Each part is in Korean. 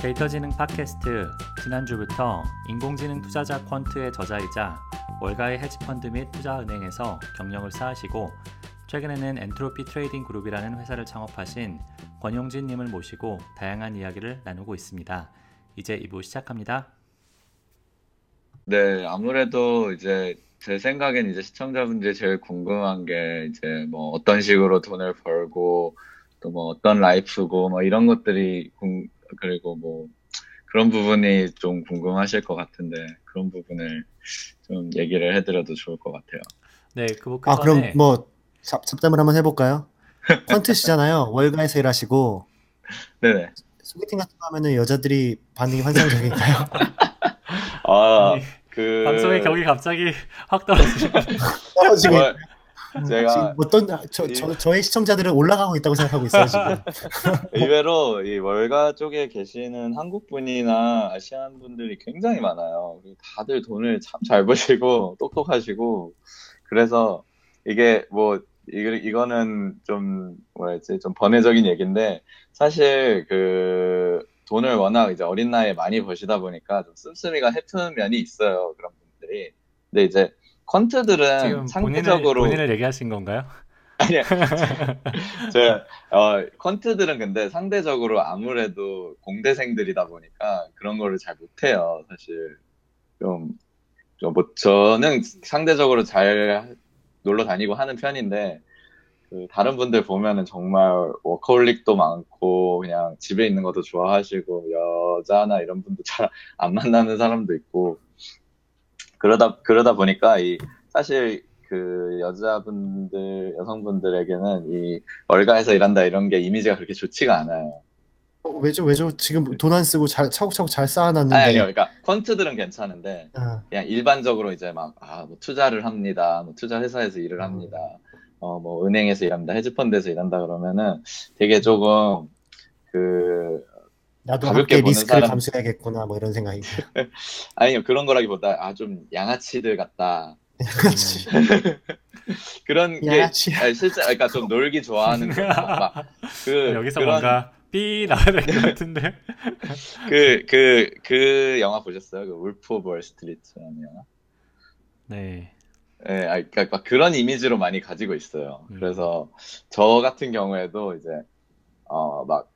데이터지능 팟캐스트 지난주부터 인공지능 투자가 퀀트의 저자이자 월가의 헤지펀드 및 투자은행에서 경력을 쌓으시고 최근에는 엔트로피 트레이딩 그룹이라는 회사를 창업하신 권용진 님을 모시고 다양한 이야기를 나누고 있습니다. 이제 2부 시작합니다. 네, 아무래도 이제 제 생각엔 이제 시청자분들이 제일 궁금한 게 이제 뭐 어떤 식으로 돈을 벌고 또 뭐 어떤 라이프고 뭐 이런 것들이 궁, 그리고 뭐 그런 부분이 좀 궁금하실 것 같은데 그런 부분을 좀 얘기를 해드려도 좋을 것 같아요. 네, 그, 그아 그럼 뭐 잡, 잡담을 한번 해볼까요? 퀀트시잖아요. 월가에서 일하시고 네네. 소개팅 같은 거 하면은 여자들이 반응이 환상적인가요? 아, 아니, 그 방송의 격이 갑자기 확 떨어지고 떨어지고 뭐, 있- 제가 지금 어떤 저, 저, 저의 시청자들은 올라가고 있다고 생각하고 있어요 지금. 의외로 이 월가 쪽에 계시는 한국 분이나 아시안 분들이 굉장히 많아요. 다들 돈을 참 잘 버시고 똑똑하시고 그래서 이게 뭐 이거 이거는 좀 뭐랄지 좀 번외적인 얘기인데 사실 그 돈을 워낙 이제 어린 나이에 많이 버시다 보니까 좀 씀씀이가 해프는 면이 있어요 그런 분들이. 근데 이제 퀀트들은 지금 본인을, 상대적으로 본인을 얘기하신 건가요? 아니요. 저, 어, 퀀트들은 근데 상대적으로 아무래도 공대생들이다 보니까 그런 거를 잘 못해요, 사실. 좀, 좀 뭐, 저는 상대적으로 잘 놀러 다니고 하는 편인데, 그 다른 분들 보면은 정말 워커홀릭도 많고, 그냥 집에 있는 것도 좋아하시고, 여자나 이런 분도 잘 안 만나는 사람도 있고, 그러다, 그러다 보니까 이, 사실 그 여자분들, 여성분들에게는 이 월가에서 일한다 이런 게 이미지가 그렇게 좋지가 않아요. 어, 왜죠 왜죠 지금 돈 안 쓰고 잘 차곡차곡 잘 쌓아놨는데. 아니, 아니요. 그러니까 퀀트들은 괜찮은데 아, 그냥 일반적으로 이제 막, 아, 뭐 투자를 합니다. 뭐 투자 회사에서 일을 합니다. 어, 뭐 은행에서 일합니다. 헤지펀드에서 일한다 그러면은 되게 조금 그 나도 가볍게 보는 리스크를 사람. 감수해야겠구나 뭐 이런 생각이. 아니요 그런 거라기보다 아 좀 양아치들 같다. 그렇지. 그런 게 양아치. 아니, 실제 그러니까 좀 놀기 좋아하는 막그 여기서 그런 뭔가 삐 나와야 될 것 같은데. 그, 그, 그 영화 보셨어요? 그 Wolf of Wall Street라는 영화? 네. 예, 아, 그러니까 막 그런 이미지로 많이 가지고 있어요. 음. 그래서 저 같은 경우에도 이제 어, 막,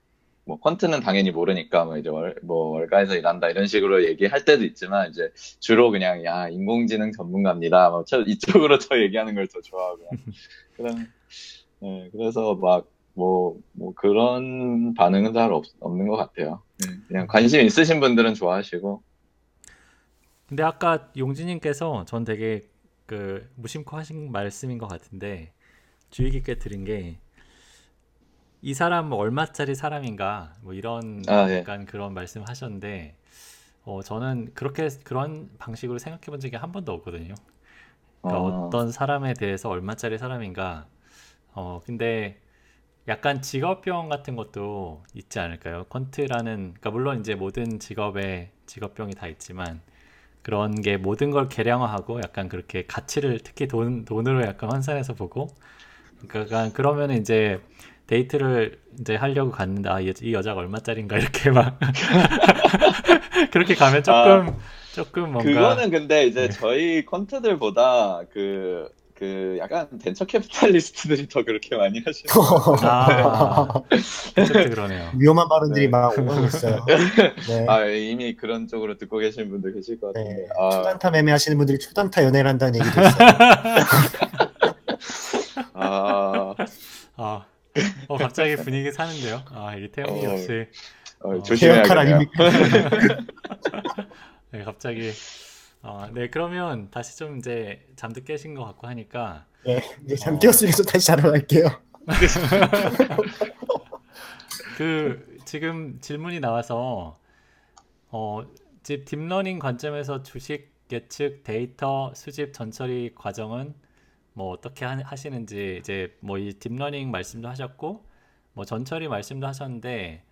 뭐 퀀트는 당연히 모르니까 뭐 이제 월, 뭐 월가에서 일한다 이런 식으로 얘기할 때도 있지만 이제 주로 그냥 야 인공지능 전문가입니다. 뭐 저, 이쪽으로 저 얘기하는 걸 더 좋아하고 그런 예, 그래서 막 뭐, 뭐 그런 반응은 잘 없, 없는 것 같아요. 예, 그냥 관심 있으신 분들은 좋아하시고 근데 아까 용진님께서 전 되게 그 무심코 하신 말씀인 것 같은데 주의 깊게 들은 게 이 사람 뭐 얼마짜리 사람인가 뭐 이런 아, 예. 약간 그런 말씀하셨는데 어 저는 그렇게 그런 방식으로 생각해 본 적이 한 번도 없거든요. 그러니까 어, 어떤 사람에 대해서 얼마짜리 사람인가. 어 근데 약간 직업병 같은 것도 있지 않을까요? 퀀트라는 그러니까 물론 이제 모든 직업에 직업병이 다 있지만 그런 게 모든 걸 계량화하고 약간 그렇게 가치를 특히 돈 돈으로 약간 환산해서 보고 그러니까 그러면 이제 데이트를 이제 하려고 갔는데 아, 이, 여- 여자가 얼마짜리인가 이렇게 막 그렇게 가면 조금 조금 뭔가 그거는 근데 이제 네. 저희 quant들보다 그, 그 약간 venture capitalist들이 더 그렇게 많이 하시는 아 어쨌든 그러네요. 위험한 발언들이 네. 막 오가고 있어요. 네. 아, 이미 그런 쪽으로 듣고 계신 분들 계실 것 같은데. 네. 아, 초단타 매매하시는 분들이 초단타 연애를 한다는 얘기도 있어요. 아, 아, 어, 갑자기 분위기 사는데요. 아, 이게 태영이 어, 역시 어, 어. 조심해야겠네요. 아닙니까? 네, 갑자기 어, 네 그러면 다시 좀 이제 잠도 깨신 것 같고 하니까 네, 이제 어. 잠 깨었으니까 다시 자러 갈게요. 그 지금 질문이 나와서 어, 집 deep learning 관점에서 주식 예측 데이터 수집 전처리 과정은 뭐 어떻게 하, 하시는지 이제 뭐 이 deep learning 말씀도 하셨고 뭐 전처리 말씀도 하셨는데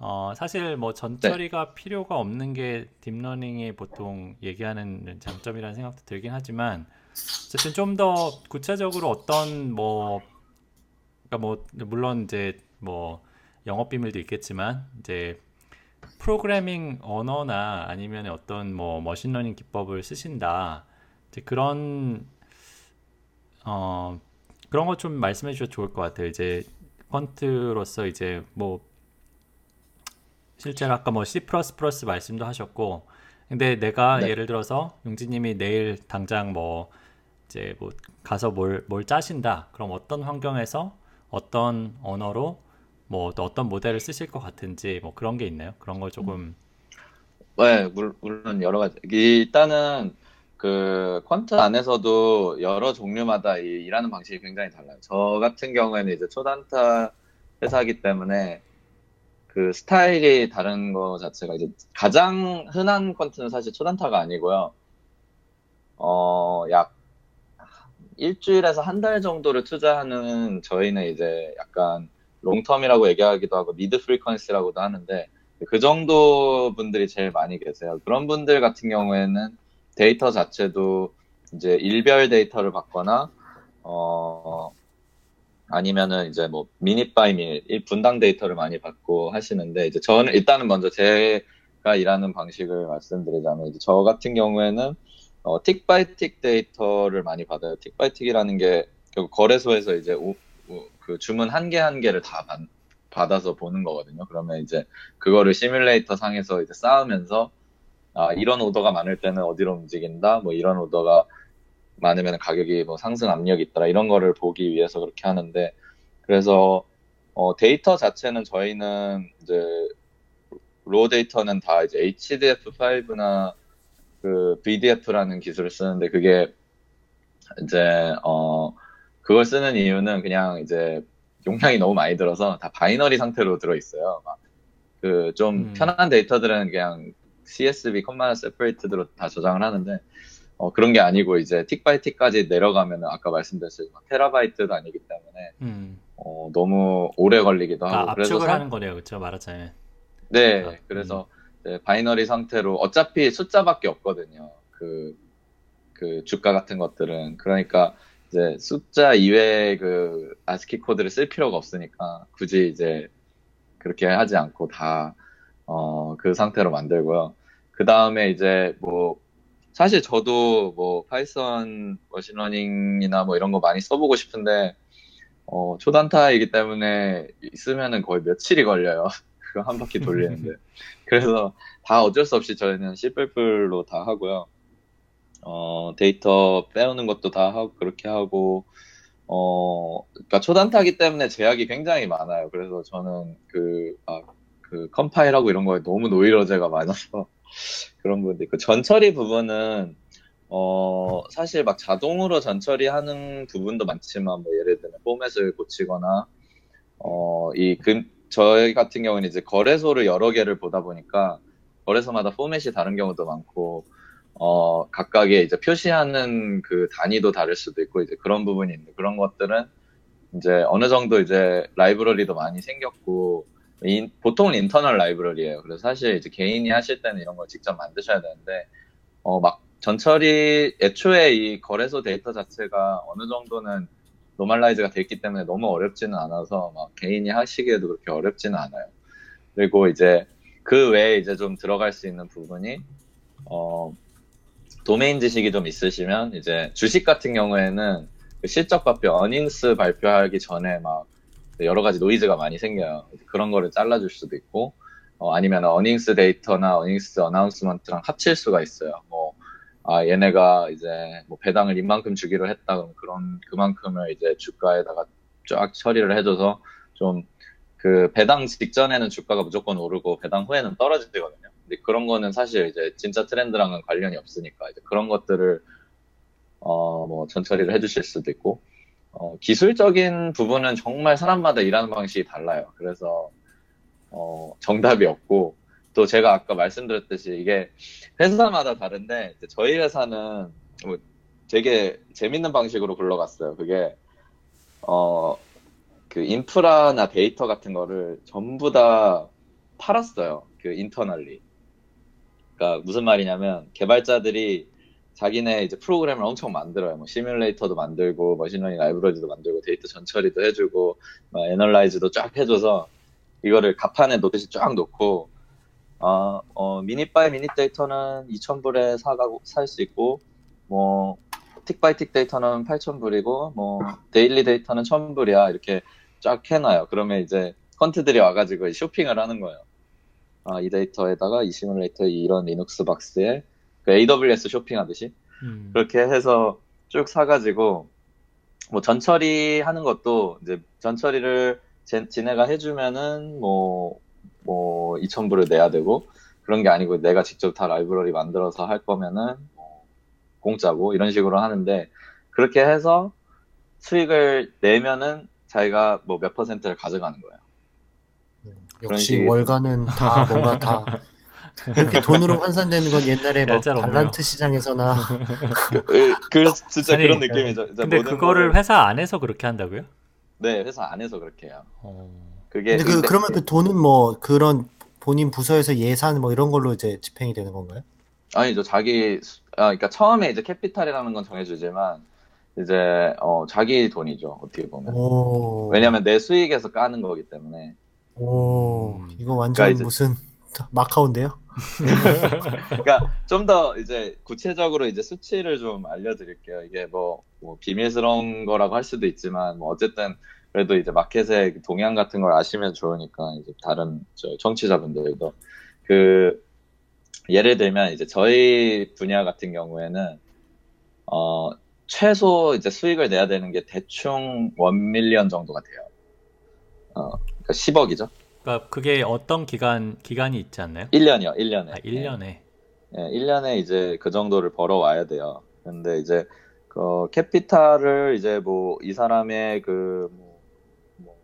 어, 사실 뭐 전처리가 필요가 없는 게 deep learning이 보통 얘기하는 장점이라는 생각도 들긴 하지만 어쨌든 좀 더 구체적으로 어떤 뭐 그러니까 뭐 물론 이제 뭐 영업 비밀도 있겠지만 이제 프로그래밍 언어나 아니면 어떤 뭐 machine learning 기법을 쓰신다. 이제 그런 어 그런 거좀 말씀해 주셔도 좋을 것 같아요. 이제 quant로서 이제 뭐 실제로 아까 뭐 C++ 말씀도 하셨고 근데 내가 네. 예를 들어서 용진님이 내일 당장 뭐 이제 뭐 가서 뭘, 뭘 짜신다. 그럼 어떤 환경에서 어떤 언어로 뭐 또 어떤 모델을 쓰실 것 같은지 뭐 그런 게 있나요? 그런 거 조금 네, 물- 물론 여러 가지. 일단은 그 퀀트 안에서도 여러 종류마다 이 일하는 방식이 굉장히 달라요. 저 같은 경우에는 이제 초단타 회사이기 때문에 그 스타일이 다른 거 자체가 이제 가장 흔한 퀀트는 사실 초단타가 아니고요. 어, 약 일주일에서 한 달 정도를 투자하는 저희는 이제 약간 long term이라고 얘기하기도 하고 mid frequency라고도 하는데 그 정도 분들이 제일 많이 계세요. 그런 분들 같은 경우에는 데이터 자체도 이제 일별 데이터를 받거나 어 아니면은 이제 뭐 minute by minute 분당 데이터를 많이 받고 하시는데 이제 저는 일단은 먼저 제가 일하는 방식을 말씀드리자면 이제 저 같은 경우에는 어, tick by tick 데이터를 많이 받아요. tick by tick이라는 게 결국 거래소에서 이제 오- 오- 그 주문 한 개 한 개를 다 받, 받아서 보는 거거든요. 그러면 이제 그거를 시뮬레이터 상에서 이제 쌓으면서 아, 이런 오더가 많을 때는 어디로 움직인다. 뭐 이런 오더가 많으면 가격이 뭐 상승 압력이 있더라. 이런 거를 보기 위해서 그렇게 하는데 그래서 어, 데이터 자체는 저희는 이제 raw 데이터는 다 이제 HDF5나 그 VDF라는 기술을 쓰는데 그게 이제 어 그걸 쓰는 이유는 그냥 이제 용량이 너무 많이 들어서 다 binary 상태로 들어 있어요. 그좀 음. 편한 데이터들은 그냥 CSV comma나 separate로 다 저장을 하는데 어 그런 게 아니고 이제 tick by tick까지 내려가면 아까 말씀드렸지만 테라바이트도 아니기 때문에 음, 어 너무 오래 걸리기도 다 하고 그래서 압축을 사- 하는 거네요, 그렇죠? 말하자면. 네, 아, 그래서 이제 binary 상태로 어차피 숫자밖에 없거든요. 그, 그 주가 같은 것들은. 그러니까 이제 숫자 이외의 그 아스키 코드를 쓸 필요가 없으니까 굳이 이제 그렇게 하지 않고 다, 어, 그 상태로 만들고요. 그 다음에 이제 뭐, 사실 저도 뭐 파이썬 machine learning이나 뭐 이런 거 많이 써보고 싶은데, 어, 초단타이기 때문에 있으면은 거의 며칠이 걸려요. 그거 한 바퀴 돌리는데. 그래서 다 어쩔 수 없이 저희는 C++로 다 하고요. 어, 데이터 빼오는 것도 다 하고, 그렇게 하고, 어, 그러니까 초단타기 때문에 제약이 굉장히 많아요. 그래서 저는 그, 아, 그 컴파일하고 이런 거에 너무 노이로제가 많아서 그런 부분도 있고, 전처리 부분은 어, 사실 막 자동으로 전처리 하는 부분도 많지만, 뭐, 예를 들면, 포맷을 고치거나, 어, 이 금, 저희 같은 경우는 이제 거래소를 여러 개를 보다 보니까, 거래소마다 포맷이 다른 경우도 많고, 어, 각각의 이제 표시하는 그 단위도 다를 수도 있고, 이제 그런 부분이 있는데, 그런 것들은 이제 어느 정도 이제 라이브러리도 많이 생겼고, 인- 보통은 인터널 라이브러리예요. 그래서 사실 이제 개인이 하실 때는 이런 걸 직접 만드셔야 되는데, 어, 막 전처리 애초에 이 거래소 데이터 자체가 어느 정도는 normalize가 돼 있기 때문에 너무 어렵지는 않아서 막 개인이 하시기에도 그렇게 어렵지는 않아요. 그리고 이제 그 외에 이제 좀 들어갈 수 있는 부분이 어 도메인 지식이 좀 있으시면 이제 주식 같은 경우에는 그 실적 발표, earnings 발표하기 전에 막 여러 가지 노이즈가 많이 생겨요. 그런 거를 잘라줄 수도 있고 어, 아니면 earnings 데이터나 earnings announcement랑 합칠 수가 있어요. 뭐 아, 얘네가 이제 뭐 배당을 이만큼 주기로 했다 그럼 그런 그만큼을 이제 주가에다가 쫙 처리를 해줘서 좀 그 배당 직전에는 주가가 무조건 오르고 배당 후에는 떨어지거든요. 근데 그런 거는 사실 이제 진짜 트렌드랑은 관련이 없으니까 이제 그런 것들을 어 뭐 전처리를 해주실 수도 있고 어 기술적인 부분은 정말 사람마다 일하는 방식이 달라요. 그래서 어 정답이 없고 또 제가 아까 말씀드렸듯이 이게 회사마다 다른데 저희 회사는 뭐 되게 재밌는 방식으로 굴러갔어요. 그게 어 그 인프라나 데이터 같은 거를 전부 다 팔았어요. 그 internally. 그러니까 무슨 말이냐면 개발자들이 자기네 이제 프로그램을 엄청 만들어요. 뭐 시뮬레이터도 만들고 machine learning 라이브러리도 만들고 데이터 전처리도 해주고 뭐 analyze도 쫙 해줘서 이거를 가판에 놓듯이 쫙 놓고 어, 어, minute by minute 데이터는 2,000불에 사가고 살 수 있고 뭐 tick by tick 데이터는 8,000불이고 뭐 daily 데이터는 1,000불이야 이렇게 쫙 해놔요. 그러면 이제 퀀트들이 와가지고 쇼핑을 하는 거예요. 아, 이 데이터에다가 이 시뮬레이터에 이런 리눅스 박스에 그 AWS 쇼핑하듯이 음. 그렇게 해서 쭉 사가지고 뭐 전처리 하는 것도 이제 전처리를 제- 지네가 해주면은 뭐, 뭐 2,000불을 내야 되고 그런 게 아니고 내가 직접 다 라이브러리 만들어서 할 거면은 뭐 공짜고 이런 식으로 하는데 그렇게 해서 수익을 내면은 자기가 뭐 몇 퍼센트를 가져가는 거예요. 그런 역시 월가는 다 뭔가 다 이렇게 돈으로 환산되는 건 옛날에 뭐 얄짤 없네요. 발란트 시장에서나 그, 그 진짜 아니, 그런 느낌이죠. 진짜 근데 모든 그거를 거를- 회사 안에서 그렇게 한다고요? 네 회사 안에서 그렇게 해요. 어. 그게 근데 그 근데- 그러면 그 돈은 뭐 그런 본인 부서에서 예산 뭐 이런 걸로 이제 집행이 되는 건가요? 아니죠. 자기, 수- 아, 그러니까 처음에 이제 capital이라는 건 정해주지만, 이제, 어, 자기 돈이죠. 어떻게 보면. 오. 왜냐면 내 수익에서 까는 거기 때문에. 오, 음. 이거 완전 그러니까 이제- 무슨 마카오인데요? 그러니까 좀 더 이제 구체적으로 이제 수치를 좀 알려드릴게요. 이게 뭐, 뭐 비밀스러운 거라고 할 수도 있지만, 뭐 어쨌든 그래도 이제 마켓의 그 동향 같은 걸 아시면 좋으니까, 이제 다른 저 청취자분들도. 그, 예를 들면 이제 저희 분야 같은 경우에는, 어, 최소 이제 수익을 내야 되는 게 대충 1밀리언 정도가 돼요. 어, 그러니까 10억이죠. 그러니까 그게 어떤 기간 기간이 있지 않나요? 1년이요, 1년에. 아, 1년에. 예, 1년에 이제 그 정도를 벌어와야 돼요. 근데 이제, 그, capital을 이제 뭐, 이 사람의 그, 뭐, 뭐,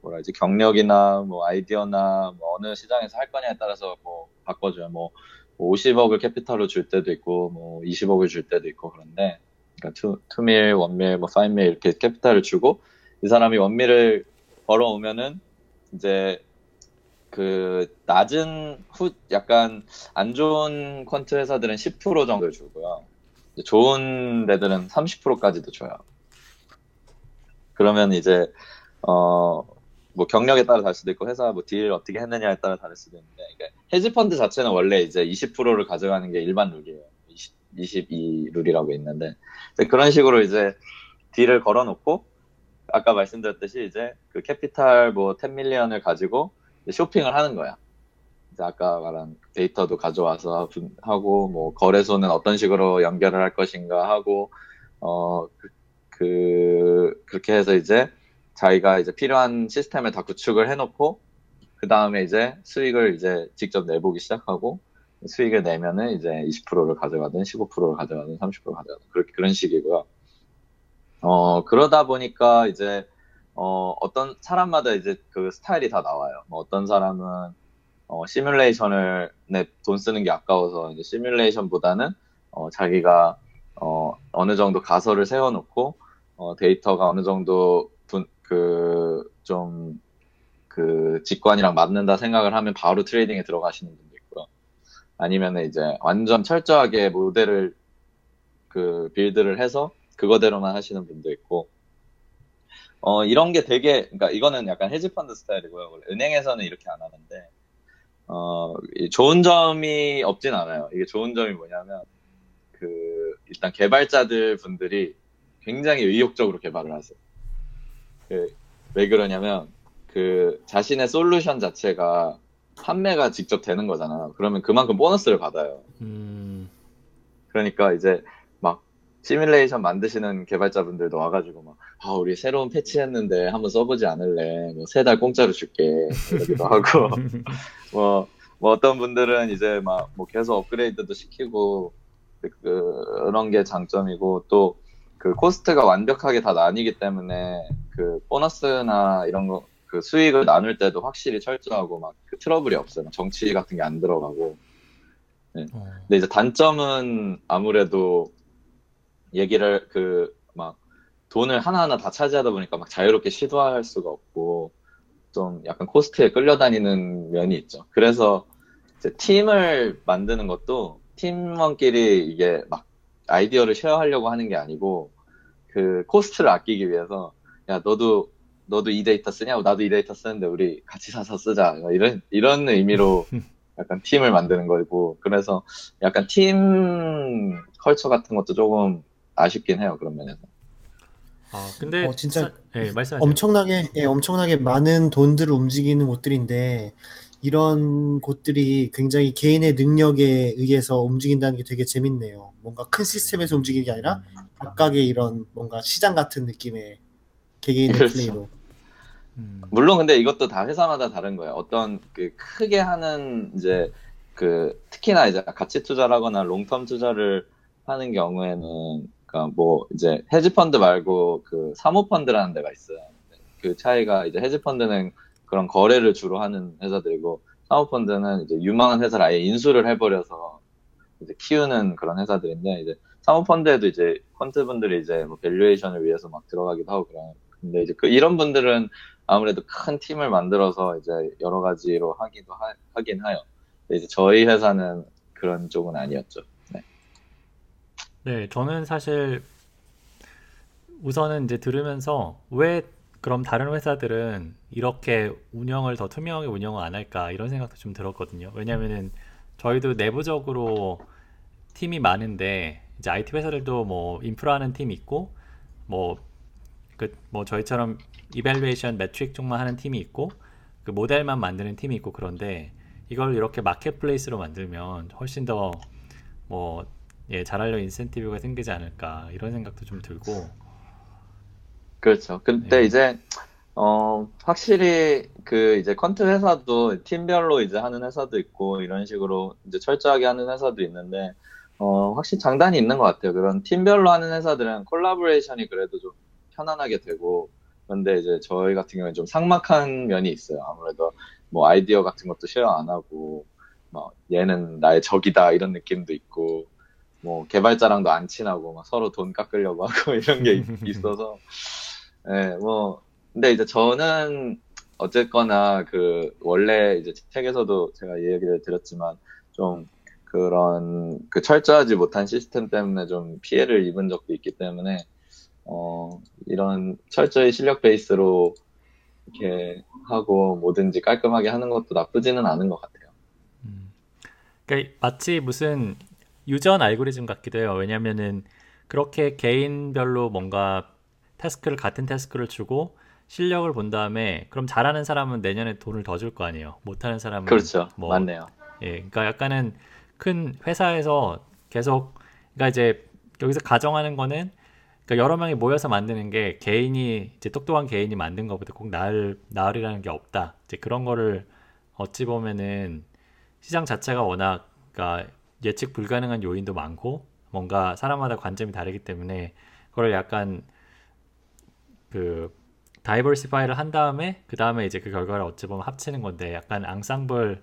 뭐라 하지, 경력이나 뭐, 아이디어나 뭐, 어느 시장에서 할 거냐에 따라서 뭐, 바꿔줘요. 뭐, 50억을 capital로 줄 때도 있고, 뭐, 20억을 줄 때도 있고, 그런데, 그러니까 two, two mil, one mil, 뭐, five mil 이렇게 capital을 주고, 이 사람이 원밀을 벌어오면은, 이제, 그, 낮은 후, 약간, 안 좋은 퀀트 회사들은 10% 정도를 주고요. 좋은 데들은 30%까지도 줘요. 그러면 이제, 어, 뭐 경력에 따라 다를 수도 있고 회사 뭐 딜 어떻게 했느냐에 따라 다를 수도 있는데 그러니까 헤지 펀드 자체는 원래 이제 20%를 가져가는 게 일반 룰이에요. 20, 22 룰이라고 있는데 이제 그런 식으로 이제 딜을 걸어놓고 아까 말씀드렸듯이 이제 그 capital 뭐 10 million을 가지고 쇼핑을 하는 거야. 이제 아까 말한 데이터도 가져와서 분- 하고 뭐 거래소는 어떤 식으로 연결을 할 것인가 하고 어 그, 그 그렇게 해서 이제 자기가 이제 필요한 시스템을 다 구축을 해놓고 그 다음에 이제 수익을 이제 직접 내보기 시작하고 수익을 내면은 이제 20%를 가져가든 15%를 가져가든 30%를 가져가든 그렇게 그런 식이고요. 어 그러다 보니까 이제 어 어떤 사람마다 이제 그 스타일이 다 나와요. 뭐 어떤 사람은 어 시뮬레이션을 내돈 쓰는 게 아까워서 이제 시뮬레이션보다는 어 자기가 어 어느 정도 가설을 세워놓고 어 데이터가 어느 정도 그좀 그 직관이랑 맞는다 생각을 하면 바로 트레이딩에 들어가시는 분도 있고요. 아니면은 이제 완전 철저하게 모델을 그 빌드를 해서 그거대로만 하시는 분도 있고 어 이런 게 되게 그러니까 이거는 약간 헤지펀드 스타일이고요. 원래 은행에서는 이렇게 안 하는데 어이 좋은 점이 없진 않아요. 이게 좋은 점이 뭐냐면 그 일단 개발자들 분들이 굉장히 의욕적으로 개발을 하세요. 그, 왜 그러냐면 그 자신의 솔루션 자체가 판매가 직접 되는 거잖아요. 그러면 그만큼 보너스를 받아요. 음, 그러니까 이제 막 시뮬레이션 만드시는 개발자분들도 와가지고 막, 아, 우리 새로운 패치했는데 한번 써보지 않을래? 뭐 세 달 공짜로 줄게. 이러기도 하고, 뭐, 뭐 어떤 분들은 이제 막 뭐 계속 업그레이드도 시키고, 그, 그런 게 장점이고, 또 그 코스트가 완벽하게 다 나뉘기 때문에 그 보너스나 이런 거, 그 수익을 나눌 때도 확실히 철저하고 막 그 트러블이 없어요. 막 정치 같은 게 안 들어가고. 어, 근데 이제 단점은 아무래도 얘기를 그 막 돈을 하나하나 다 차지하다 보니까 막 자유롭게 시도할 수가 없고 좀 약간 코스트에 끌려다니는 면이 있죠. 그래서 팀을 만드는 것도 팀원끼리 이게 막 아이디어를 share하려고 하는 게 아니고 그 코스트를 아끼기 위해서 야 너도 너도 이 데이터 쓰냐고 나도 이 데이터 쓰는데 우리 같이 사서 쓰자 이런 이런 의미로 약간 팀을 만드는 거고 그래서 약간 팀 culture 같은 것도 조금 아쉽긴 해요 그런 면에서. 아, 근데 어, 진짜 사- 예, 말씀하세요. 엄청나게 예, 엄청나게 많은 돈들을 움직이는 곳들인데 이런 곳들이 굉장히 개인의 능력에 의해서 움직인다는 게 되게 재밌네요. 뭔가 큰 시스템에서 움직이는 게 아니라 각각의 이런 뭔가 시장 같은 느낌의 개개인의 그렇죠. 플레이로. 음, 물론 근데 이것도 다 회사마다 다른 거예요. 어떤 그 크게 하는 이제 그 특히나 이제 가치 투자라거나 long-term 투자를 하는 경우에는 그러니까 뭐 이제 헤지 펀드 말고 그 사모 펀드라는 데가 있어요. 그 차이가 이제 헤지 펀드는 그런 거래를 주로 하는 회사들이고 사모 펀드는 이제 유망한 회사를 아예 인수를 해버려서 이제 키우는 그런 회사들인데 이제 사모 펀드에도 이제 퀀트 분들이 이제 뭐 valuation을 위해서 막 들어가기도 하고 그런 근데 이제 그 이런 분들은 아무래도 큰 팀을 만들어서 이제 여러 가지로 하기도 하, 해요. 근데 이제 저희 회사는 그런 쪽은 아니었죠. 네. 네, 저는 사실 우선은 이제 들으면서 왜 그럼 다른 회사들은 이렇게 운영을 더 투명하게 운영을 안 할까 이런 생각도 좀 들었거든요. 왜냐면은 저희도 내부적으로 팀이 많은데 이제 IT 회사들도 뭐 인프라하는 팀이 있고 뭐 그 뭐 저희처럼 evaluation metric 쪽만 하는 팀이 있고 그 모델만 만드는 팀이 있고 그런데 이걸 이렇게 마켓플레이스로 만들면 훨씬 더 뭐 예, 잘하려 인센티브가 생기지 않을까 이런 생각도 좀 들고 그렇죠. 근데 네. 이제 어 확실히 그 이제 컨트 회사도 팀별로 이제 하는 회사도 있고 이런 식으로 이제 철저하게 하는 회사도 있는데 어 확실히 장단이 있는 것 같아요. 그런 팀별로 하는 회사들은 collaboration이 그래도 좀 편안하게 되고 그런데 이제 저희 같은 경우에 좀 삭막한 면이 있어요. 아무래도 뭐 아이디어 같은 것도 share 안 하고 막 얘는 나의 적이다 이런 느낌도 있고 뭐 개발자랑도 안 친하고 막 서로 돈 깎으려고 하고 이런 게 있- 있어서 예, 뭐 근데 이제 저는 어쨌거나 그 원래 이제 책에서도 제가 얘기를 드렸지만 좀 그런 그 철저하지 못한 시스템 때문에 좀 피해를 입은 적도 있기 때문에 어 이런 철저히 실력 베이스로 이렇게 하고 뭐든지 깔끔하게 하는 것도 나쁘지는 않은 것 같아요. 음. 그러니까 마치 무슨 유전 알고리즘 같기도 해요. 왜냐면은 그렇게 개인별로 뭔가 태스크를 같은 태스크를 주고 실력을 본 다음에 그럼 잘하는 사람은 내년에 돈을 더 줄 거 아니에요. 못하는 사람은 그렇죠, 뭐 맞네요. 예, 그러니까 약간은 큰 회사에서 계속 그러니까 이제 여기서 가정하는 거는 그러니까 여러 명이 모여서 만드는 게 개인이 이제 똑똑한 개인이 만든 것보다 꼭 나을 나으리라는 게 없다. 이제 그런 거를 어찌 보면은 시장 자체가 워낙 그러니까 예측 불가능한 요인도 많고 뭔가 사람마다 관점이 다르기 때문에 그걸 약간 그 다이버시파이를 한 다음에 그 다음에 이제 그 결과를 어찌 보면 합치는 건데 약간 앙상블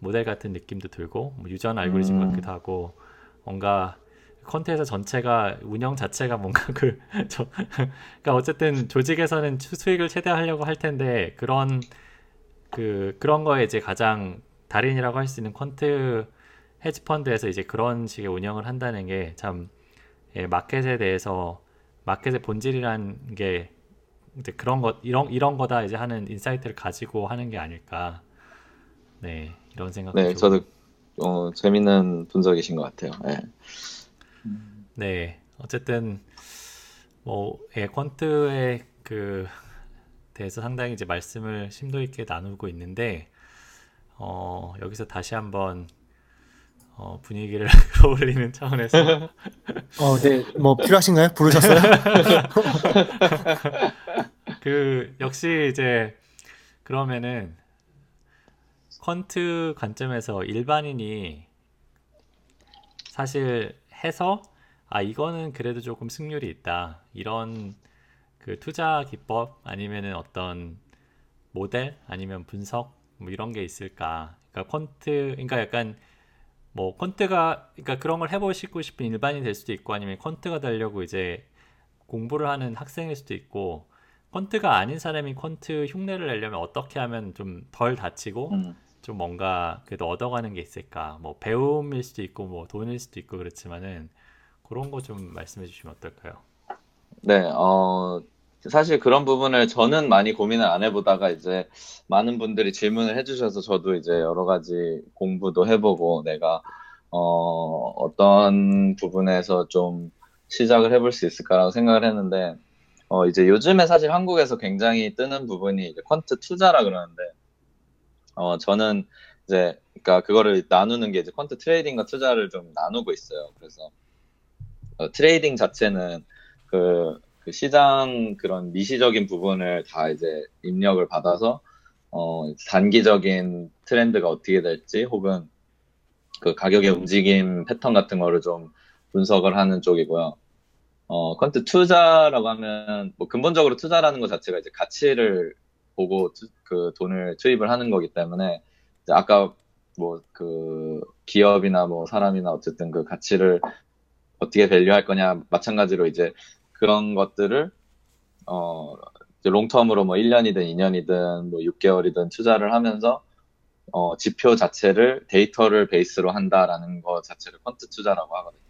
모델 같은 느낌도 들고 뭐 유전 알고리즘 음. 같기도 하고 뭔가 컨텐츠 전체가 운영 자체가 뭔가 그 저, 그러니까 어쨌든 조직에서는 수- 수익을 최대화하려고 할 텐데 그런 그 그런 거에 이제 가장 달인이라고 할 수 있는 quant 헤지 펀드에서 이제 그런 식의 운영을 한다는 게 참 예, 마켓에 대해서 마켓의 본질이란 게 이제 그런 것 이런 이런 거다 이제 하는 인사이트를 가지고 하는 게 아닐까 네 이런 생각도 네, 좀- 저도 어, 재밌는 분석이신 것 같아요. 예. 네, 어쨌든 뭐 예, 퀀트의 그 대해서 상당히 이제 말씀을 심도 있게 나누고 있는데 어, 여기서 다시 한번 어, 분위기를 끌어올리는 차원에서 어, 네. 뭐 필요하신가요? 부르셨어요? 그 역시 이제 그러면은 퀀트 관점에서 일반인이 사실 해서 아 이거는 그래도 조금 승률이 있다 이런 그 투자 기법 아니면은 어떤 모델 아니면 분석 뭐 이런 게 있을까 그러니까 퀀트 그러니까 약간 뭐 퀀트가 그러니까 그런 걸 해보시고 싶은 일반인이 될 수도 있고 아니면 퀀트가 되려고 이제 공부를 하는 학생일 수도 있고 퀀트가 아닌 사람이 퀀트 흉내를 내려면 어떻게 하면 좀 덜 다치고 음. 좀 뭔가 그래도 얻어가는 게 있을까? 뭐 배움일 수도 있고 뭐 돈일 수도 있고 그렇지만은 그런 거 좀 말씀해 주시면 어떨까요? 네, 어, 사실 그런 부분을 저는 많이 고민을 안 해보다가 이제 많은 분들이 질문을 해주셔서 저도 이제 여러 가지 공부도 해보고 내가 어, 어떤 부분에서 좀 시작을 해볼 수 있을까라고 생각을 했는데 어, 이제 요즘에 사실 한국에서 굉장히 뜨는 부분이 이제 quant 투자라 그러는데 어, 저는 이제 그러니까 그거를 나누는 게 이제 quant trading과 투자를 좀 나누고 있어요. 그래서 어, trading 자체는 그, 그 시장 그런 미시적인 부분을 다 이제 입력을 받아서 어, 단기적인 트렌드가 어떻게 될지 혹은 그 가격의 움직임 패턴 같은 거를 좀 분석을 하는 쪽이고요. 어, quant 투자라고 하면 뭐 근본적으로 투자라는 것 자체가 이제 가치를 보고 투, 그 돈을 투입을 하는 거기 때문에 아까 뭐 그 기업이나 뭐 사람이나 어쨌든 그 가치를 어떻게 value할 거냐 마찬가지로 이제 그런 것들을 어 long-term으로 뭐 1년이든 2년이든 뭐 6개월이든 투자를 하면서 어 지표 자체를 데이터를 베이스로 한다라는 것 자체를 quant 투자라고 하거든요.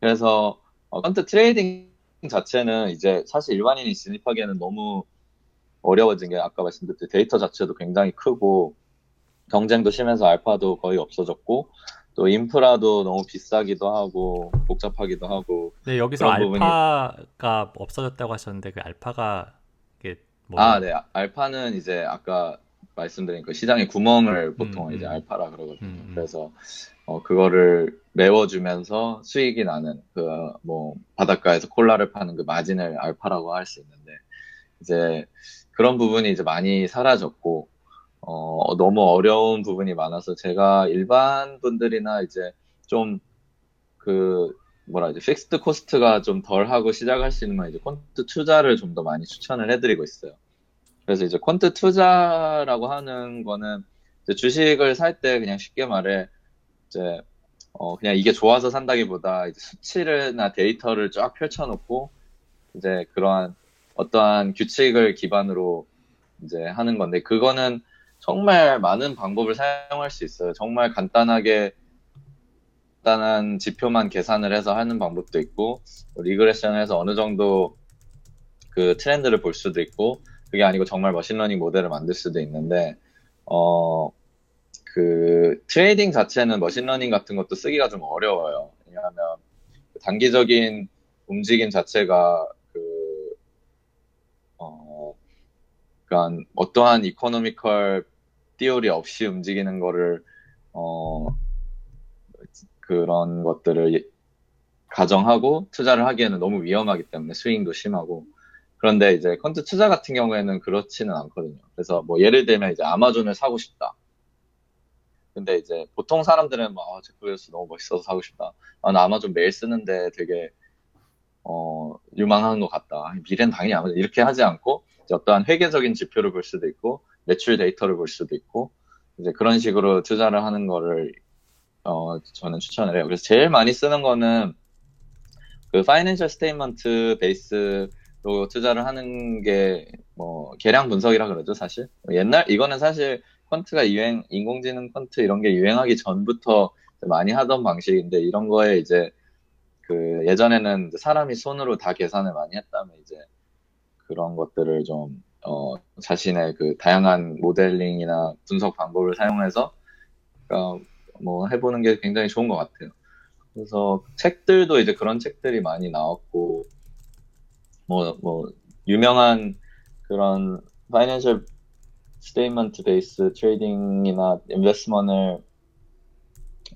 그래서 어, quant trading 자체는 이제 사실 일반인이 진입하기에는 너무 어려워진 게 아까 말씀드렸듯이 데이터 자체도 굉장히 크고 경쟁도 심해서 알파도 거의 없어졌고 또 인프라도 너무 비싸기도 하고 복잡하기도 하고 네 여기서 그런 부분이- 알파가 없어졌다고 하셨는데 그 알파가 이게 뭐 아, 네. 알파는 이제 아까 말씀드린 그 시장의 구멍을 보통 음, 이제 음. 알파라 그러거든요. 음, 음. 그래서 어, 그거를 메워주면서 수익이 나는 그 뭐 바닷가에서 콜라를 파는 그 마진을 알파라고 할 수 있는데 이제 그런 부분이 이제 많이 사라졌고 어, 너무 어려운 부분이 많아서 제가 일반 분들이나 이제 좀 그 뭐라 이제 fixed cost가 좀 덜 하고 시작할 수 있는 건 이제 quant 투자를 좀 더 많이 추천을 해드리고 있어요. 그래서 이제 콘트 투자라고 하는 거는 주식을 살 때 그냥 쉽게 말해 이제 어 그냥 이게 좋아서 산다기보다 수치를나 데이터를 쫙 펼쳐놓고 이제 그러한 어떠한 규칙을 기반으로 이제 하는 건데 그거는 정말 많은 방법을 사용할 수 있어요. 정말 간단하게 간단한 지표만 계산을 해서 하는 방법도 있고 regression을 해서 어느 정도 그 트렌드를 볼 수도 있고 그게 아니고 정말 machine learning 모델을 만들 수도 있는데 어 그 trading 자체는 machine learning 같은 것도 쓰기가 좀 어려워요. 왜냐하면 그 단기적인 움직임 자체가 그 어, 그러니까 어떠한 economical theory 없이 움직이는 거를 어, 그런 것들을 예- 가정하고 투자를 하기에는 너무 위험하기 때문에 스윙도 심하고 그런데 이제 quant 투자 같은 경우에는 그렇지는 않거든요. 그래서 뭐 예를 들면 이제 아마존을 사고 싶다. 근데 이제 보통 사람들은 막 아, 제프 베조스 너무 멋있어서 사고 싶다. 아, 나 아마존 매일 쓰는데 되게 어, 유망한 것 같다. 아, 미래는 당연히 아마존 이렇게 하지 않고 어떠한 회계적인 지표를 볼 수도 있고 매출 데이터를 볼 수도 있고 이제 그런 식으로 투자를 하는 거를 어, 저는 추천을 해요. 그래서 제일 많이 쓰는 거는 그 financial statement 베이스로 투자를 하는 게 뭐 계량 분석이라 그러죠, 사실. 옛날 이거는 사실 quant가 유행 인공지능 quant 이런 게 유행하기 전부터 많이 하던 방식인데 이런 거에 이제 그 예전에는 사람이 손으로 다 계산을 많이 했다면 이제 그런 것들을 좀 어, 자신의 그 다양한 modeling이나 분석 방법을 사용해서 어, 뭐 해보는 게 굉장히 좋은 것 같아요. 그래서 책들도 이제 그런 책들이 많이 나왔고 뭐뭐 유명한 그런 financial statement base trading이나 investment를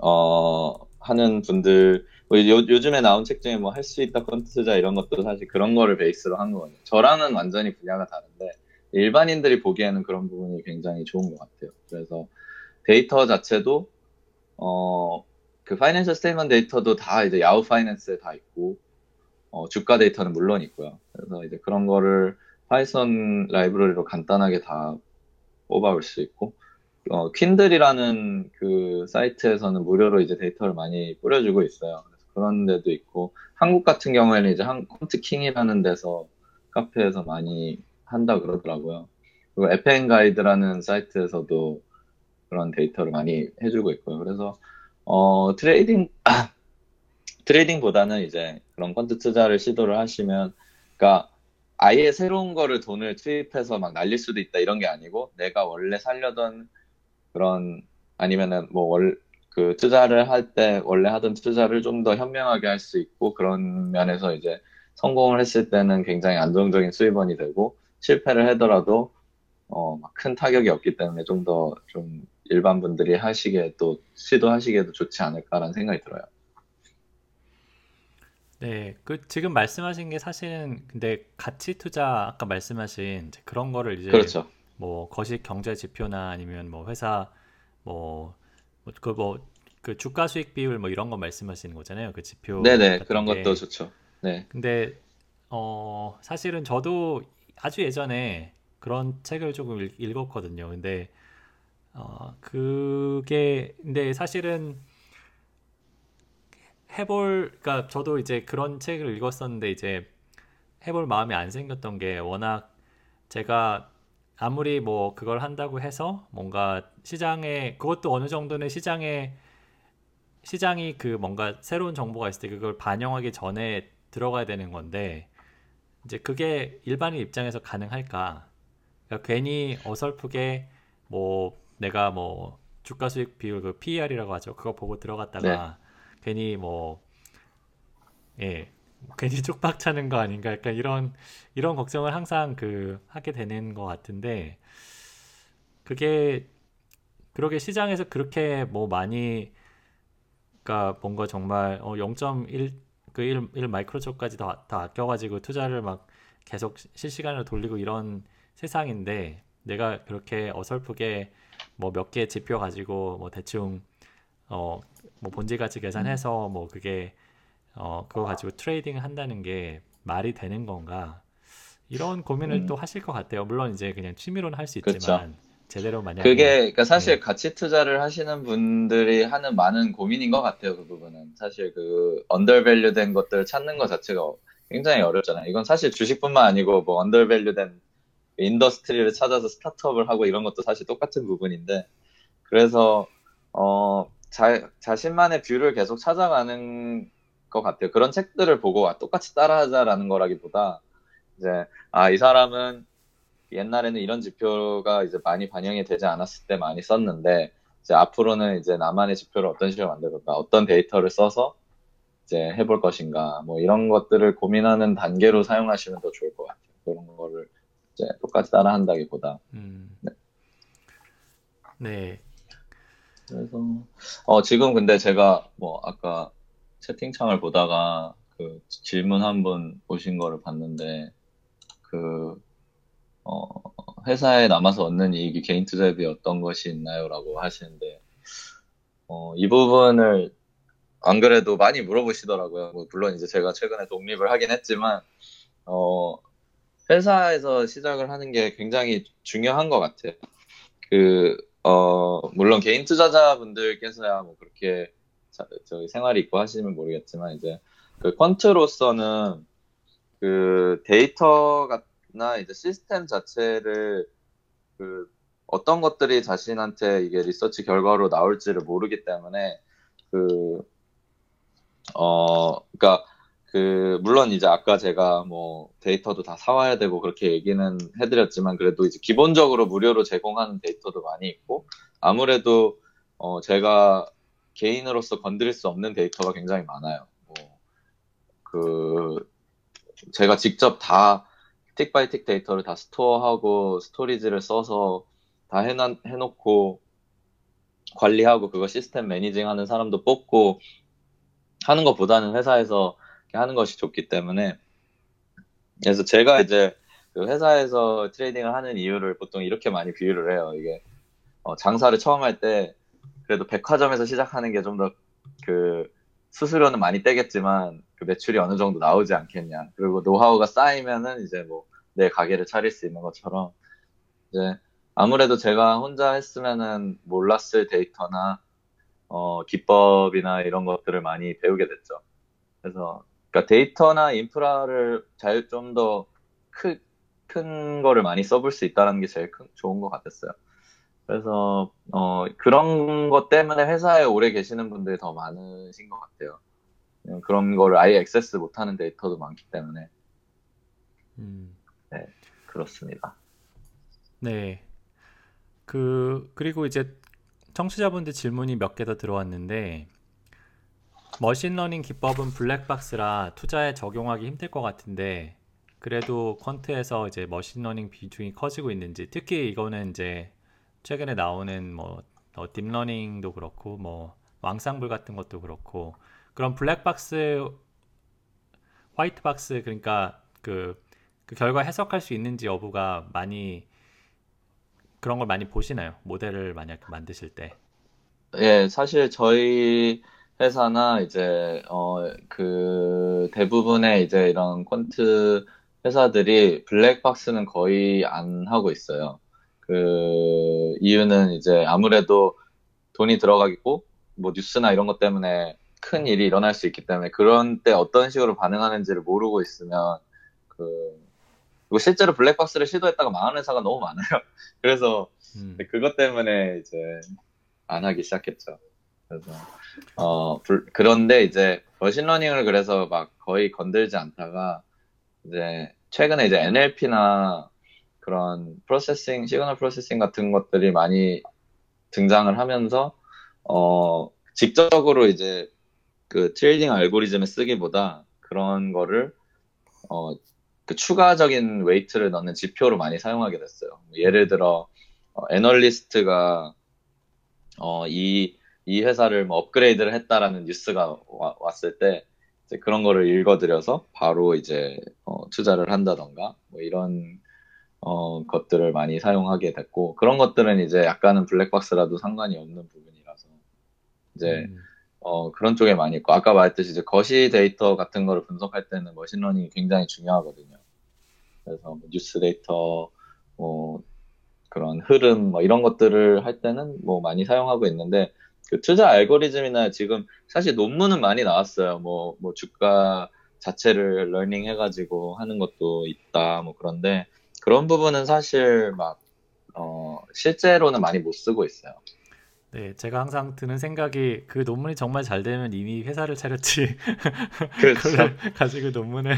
어 하는 분들 뭐 요, 요즘에 나온 책 중에 뭐 할 수 있다 퀀트 투자 이런 것도 사실 그런 거를 베이스로 한 거거든요. 저랑은 완전히 분야가 다른데 일반인들이 보기에는 그런 부분이 굉장히 좋은 것 같아요. 그래서 데이터 자체도 어, 그 financial statement 데이터도 다 이제 야후 파이낸스에 다 있고 어, 주가 데이터는 물론 있고요. 그래서 이제 그런 거를 파이썬 라이브러리로 간단하게 다 뽑아올 수 있고 어, Quandl이라는 그 사이트에서는 무료로 이제 데이터를 많이 뿌려주고 있어요. 그런 데도 있고 한국 같은 경우에는 이제 한 퀀트킹이라는 데서 카페에서 많이 한다 그러더라고요. 그리고 FnGuide라는 사이트에서도 그런 데이터를 많이 해주고 있고요. 그래서 어, 트레이딩 트레이딩보다는 이제 그런 펀드 투자를 시도를 하시면, 그러니까 아예 새로운 거를 돈을 투입해서 막 날릴 수도 있다 이런 게 아니고 내가 원래 살려던 그런 아니면은 뭐 월 그 투자를 할 때 원래 하던 투자를 좀 더 현명하게 할 수 있고 그런 면에서 이제 성공을 했을 때는 굉장히 안정적인 수입원이 되고 실패를 하더라도 어, 막큰 타격이 없기 때문에 좀더좀 일반 분들이 하시기에 또 시도하시기에도 좋지 않을까라는 생각이 들어요. 네, 그 지금 말씀하신 게 사실은 근데 가치 투자 아까 말씀하신 그런 거를 이제 그렇죠. 뭐 거시 경제 지표나 아니면 뭐 회사 뭐 그 뭐 그 주가 수익 비율 뭐 이런 거 말씀하시는 거잖아요. 그 지표 네네, 그런 것도 게. 좋죠. 네, 근데 어 사실은 저도 아주 예전에 그런 책을 조금 읽- 읽었거든요. 근데 어 그게 근데 사실은 해볼 그러니까 저도 이제 그런 책을 읽었었는데 이제 해볼 마음이 안 생겼던 게 워낙 제가 아무리 뭐 그걸 한다고 해서 뭔가 시장에 그것도 어느 정도는 시장에 시장이 그 뭔가 새로운 정보가 있을 때 그걸 반영하기 전에 들어가야 되는 건데 이제 그게 일반인 입장에서 가능할까? 그러니까 괜히 어설프게 뭐 내가 뭐 주가 수익 비율 그 PER이라고 하죠. 그거 보고 네, 들어갔다가 괜히 뭐 예, 괜히 쪽박 차는 거 아닌가? 약간 이런 이런 걱정을 항상 그 하게 되는 것 같은데 그게 그러게 시장에서 그렇게 뭐 많이 그러니까 뭔가 정말 어 0.1 그 1, 1 마이크로초까지 다, 다 아껴가지고 투자를 막 계속 시- 실시간으로 돌리고 이런 세상인데 내가 그렇게 어설프게 뭐 몇 개 지표 가지고 뭐 대충 어뭐 본질 가치 음, 계산해서 뭐 그게 어 그거 가지고 트레이딩 한다는 게 말이 되는 건가? 이런 고민을 또 음, 하실 것 같아요. 물론 이제 그냥 취미로는 할 수. 있지만 제대로 그게 만약에 그러니까 사실 예, 가치 투자를 하시는 분들이 하는 많은 고민인 것 같아요. 그 부분은 사실 그 undervalue된 것들을 찾는 것 자체가 굉장히 어렵잖아요. 이건 사실 주식뿐만 아니고 뭐 undervalue된 industry를 찾아서 스타트업을 하고 이런 것도 사실 똑같은 부분인데 그래서 어, 자, 자신만의 view를 계속 찾아가는 것 같아요. 그런 책들을 보고 아, 똑같이 따라하자라는 거라기보다 이제 아, 이 사람은 옛날에는 이런 지표가 이제 많이 반영이 되지 않았을 때 많이 썼는데 이제 앞으로는 이제 나만의 지표를 어떤 식으로 만들까, 어떤 데이터를 써서 이제 해볼 것인가, 뭐 이런 것들을 고민하는 단계로 사용하시면 더 좋을 것 같아요. 그런 거를 이제 똑같이 따라한다기보다. 음, 네. 네, 그래서 어 지금 근데 제가 뭐 아까 채팅창을 보다가 그 질문 한분 보신 거를 봤는데 그 어, 회사에 남아서 얻는 이익이 개인 투자에 비해 어떤 것이 있나요? 라고 하시는데 어, 이 부분을 안 그래도 많이 물어보시더라고요. 뭐 물론 이제 제가 최근에 독립을 하긴 했지만 어, 회사에서 시작을 하는 게 굉장히 중요한 것 같아요. 그, 어, 물론 개인 투자자분들께서야 뭐 그렇게 자- 저기 생활이 있고 하시면 모르겠지만 이제 그 퀀트로서는 그 데이터나 이제 시스템 자체를 그 어떤 것들이 자신한테 이게 리서치 결과로 나올지를 모르기 때문에 그, 어, 그러니까 그 물론 이제 아까 제가 뭐 데이터도 다 사와야 되고 그렇게 얘기는 해드렸지만 그래도 이제 기본적으로 무료로 제공하는 데이터도 많이 있고 아무래도 어 제가 개인으로서 건드릴 수 없는 데이터가 굉장히 많아요. 뭐 그 제가 직접 다 tick by tick 데이터를 다 store하고 storage를 써서 다 해놔, 해놓고 관리하고 그거 시스템 managing 하는 사람도 뽑고 하는 것보다는 회사에서 하는 것이 좋기 때문에 그래서 제가 이제 그 회사에서 트레이딩을 하는 이유를 보통 이렇게 많이 비유를 해요. 이게 어, 장사를 처음 할 때 그래도 백화점에서 시작하는 게 좀 더 그 수수료는 많이 떼겠지만 그 매출이 어느 정도 나오지 않겠냐. 그리고 노하우가 쌓이면은 이제 뭐 내 가게를 차릴 수 있는 것처럼 이제 아무래도 제가 혼자 했으면은 몰랐을 데이터나 어, 기법이나 이런 것들을 많이 배우게 됐죠. 그래서 그러니까 데이터나 인프라를 잘 좀 더큰 거를 많이 써볼 수 있다는 게 제일 큰, 좋은 것 같았어요. 그래서 어, 그런 것 때문에 회사에 오래 계시는 분들이 더 많으신 것 같아요. 그런 거를 아예 액세스 못하는 데이터도 많기 때문에. 음, 네, 그렇습니다. 네. 그 그리고 이제 청취자분들 질문이 몇 개 더 들어왔는데 머신러닝 기법은 블랙박스라 투자에 적용하기 힘들 것 같은데 그래도 퀀트에서 이제 머신러닝 비중이 커지고 있는지 특히 이거는 이제 최근에 나오는 뭐 어, 딥러닝도 그렇고 뭐 앙상블 같은 것도 그렇고 그런 블랙박스 white box 그러니까 그, 그 결과 해석할 수 있는지 여부가 많이 그런 걸 많이 보시나요? 모델을 만약 만드실 때. 예, 사실 저희 회사나 이제 어 그 대부분의 이제 이런 퀀트 회사들이 블랙박스는 거의 안 하고 있어요. 그 이유는 이제 아무래도 돈이 들어가겠고 뭐 뉴스나 이런 것 때문에 큰 일이 일어날 수 있기 때문에 그런 때 어떤 식으로 반응하는지를 모르고 있으면 그 그리고 실제로 블랙박스를 시도했다가 망하는 회사가 너무 많아요. 그래서 음. 그것 때문에 이제 안 하기 시작했죠. 그래서 어 불- 그런데 이제 머신러닝을 그래서 막 거의 건들지 않다가 이제 최근에 이제 NLP나 그런 processing, signal processing 같은 것들이 많이 등장을 하면서 어 직접적으로 이제 그 트레이딩 알고리즘에 쓰기보다 그런 거를 어 그 추가적인 weight를 넣는 지표로 많이 사용하게 됐어요. 뭐 예를 들어 어, 애널리스트가 어, 이, 이 회사를 뭐 업그레이드를 했다라는 뉴스가 와- 왔을 때 그런 거를 읽어드려서 바로 이제 어, 투자를 한다던가 뭐 이런 어, 것들을 많이 사용하게 됐고 그런 것들은 이제 약간은 블랙박스라도 상관이 없는 부분이라서 이제 음. 어, 그런 쪽에 많이 있고, 아까 말했듯이 이제 거시 데이터 같은 거를 분석할 때는 머신러닝이 굉장히 중요하거든요. 그래서 뭐 뉴스 데이터, 뭐, 그런 흐름, 뭐 이런 것들을 할 때는 뭐 많이 사용하고 있는데, 그 투자 알고리즘이나 지금 사실 논문은 많이 나왔어요. 뭐, 뭐 주가 자체를 learning 해가지고 하는 것도 있다, 뭐 그런데, 그런 부분은 사실 막, 어, 실제로는 많이 못 쓰고 있어요. 네, 제가 항상 드는 생각이 그 논문이 정말 잘 되면 이미 회사를 차렸지. 그렇죠. 가지고 논문을.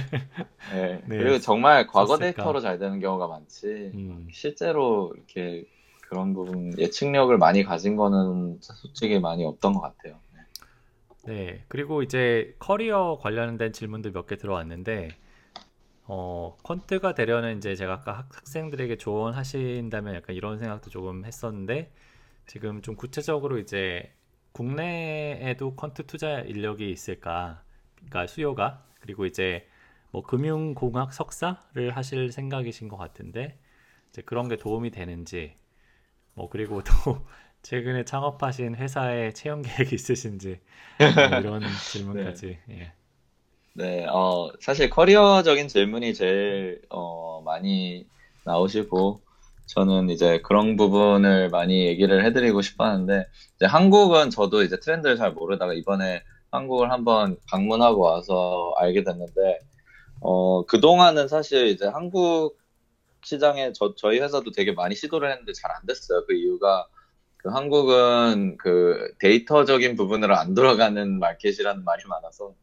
네. 네, 그리고 정말 과거 썼을까. 데이터로 잘 되는 경우가 많지. 음. 실제로 이렇게 그런 부분 예측력을 많이 가진 거는 솔직히 많이 없던 것 같아요. 네. 네, 그리고 이제 커리어 관련된 질문도 몇 개 들어왔는데, 어, 퀀트가 되려는 이제 제가 아까 학- 학생들에게 조언하신다면 약간 이런 생각도 조금 했었는데, 지금 좀 구체적으로 이제 국내에도 퀀트 투자 인력이 있을까? 그러니까 수요가 그리고 이제 뭐 금융공학 석사를 하실 생각이신 것 같은데, 이제 그런 게 도움이 되는지, 뭐 그리고 또 최근에 창업하신 회사에 채용 계획이 있으신지 뭐 이런 질문까지. 예. 네, 어, 사실 커리어적인 질문이 제일, 어, 많이 나오시고, 저는 이제 그런 부분을 많이 얘기를 해드리고 싶어 하는데, 이제 한국은 저도 이제 트렌드를 잘 모르다가 이번에 한국을 한번 방문하고 와서 알게 됐는데, 어, 그동안은 사실 이제 한국 시장에 저, 저희 회사도 되게 많이 시도를 했는데 잘 안 됐어요. 그 이유가 그 한국은 그 데이터적인 부분으로 안 돌아가는 마켓이라는 말이 많아서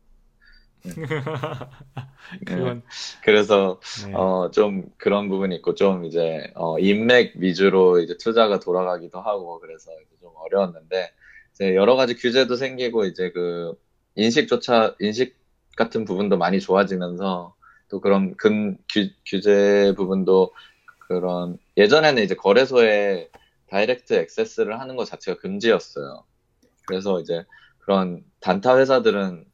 그건 그래서 네. 어, 좀 그런 부분이 있고 좀 이제 어, 인맥 위주로 이제 투자가 돌아가기도 하고 그래서 좀 어려웠는데 이제 여러 가지 규제도 생기고 이제 그 인식조차 인식 같은 부분도 많이 좋아지면서 또 그런 근 규, 규제 부분도 그런 예전에는 이제 거래소에 다이렉트 액세스를 하는 것 자체가 금지였어요. 그래서 이제 그런 단타 회사들은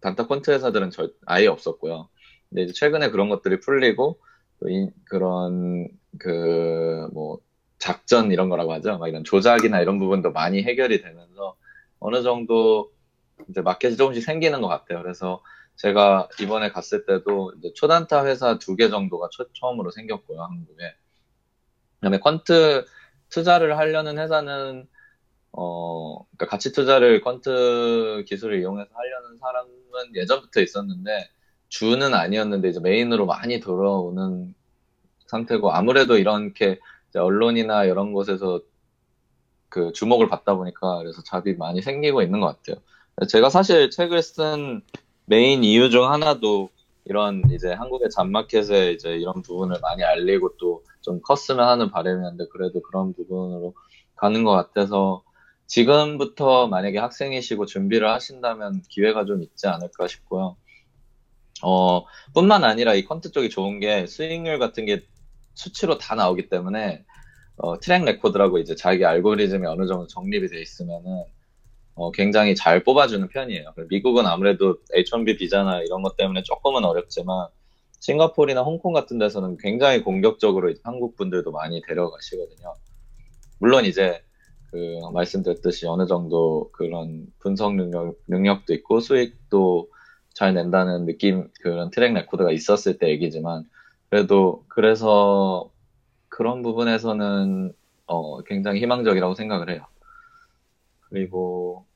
단타 콘트 회사들은 절 아예 없었고요. 근데 이제 최근에 그런 것들이 풀리고 또 이- 그런 그 뭐 작전 이런 거라고 하죠. 막 이런 조작이나 이런 부분도 많이 해결이 되면서 어느 정도 이제 마켓이 조금씩 생기는 것 같아요. 그래서 제가 이번에 갔을 때도 초단타 회사 두 개 정도가 초- 처음으로 생겼고요, 한국에. 그다음에 퀀트 투자를 하려는 회사는 어, 그러니까 가치 투자를 퀀트 기술을 이용해서 하려는 사람은 예전부터 있었는데 주는 아니었는데 이제 메인으로 많이 들어오는 상태고 아무래도 이렇게 언론이나 이런 곳에서 그 주목을 받다 보니까 그래서 잡이 많이 생기고 있는 것 같아요. 제가 사실 책을 쓴 메인 이유 중 하나도 이런 이제 한국의 잡마켓에 이제 이런 부분을 많이 알리고 또 좀 컸으면 하는 바람이었는데 그래도 그런 부분으로 가는 것 같아서 지금부터 만약에 학생이시고 준비를 하신다면 기회가 좀 있지 않을까 싶고요. 어, 뿐만 아니라 이 퀀트 쪽이 좋은 게 수익률 같은 게 수치로 다 나오기 때문에 어, track record라고 이제 자기 알고리즘이 어느 정도 정립이 돼 있으면은 어, 굉장히 잘 뽑아주는 편이에요. 미국은 아무래도 H1B 비자나 이런 것 때문에 조금은 어렵지만 싱가포르나 홍콩 같은 데서는 굉장히 공격적으로 한국 분들도 많이 데려가시거든요. 물론 이제 그 말씀드렸듯이 어느 정도 그런 분석 능력, 능력도 있고 수익도 잘 낸다는 느낌 그런 track record가 있었을 때 얘기지만 그래도 그래서 그런 부분에서는 어, 굉장히 희망적이라고 생각을 해요. 그리고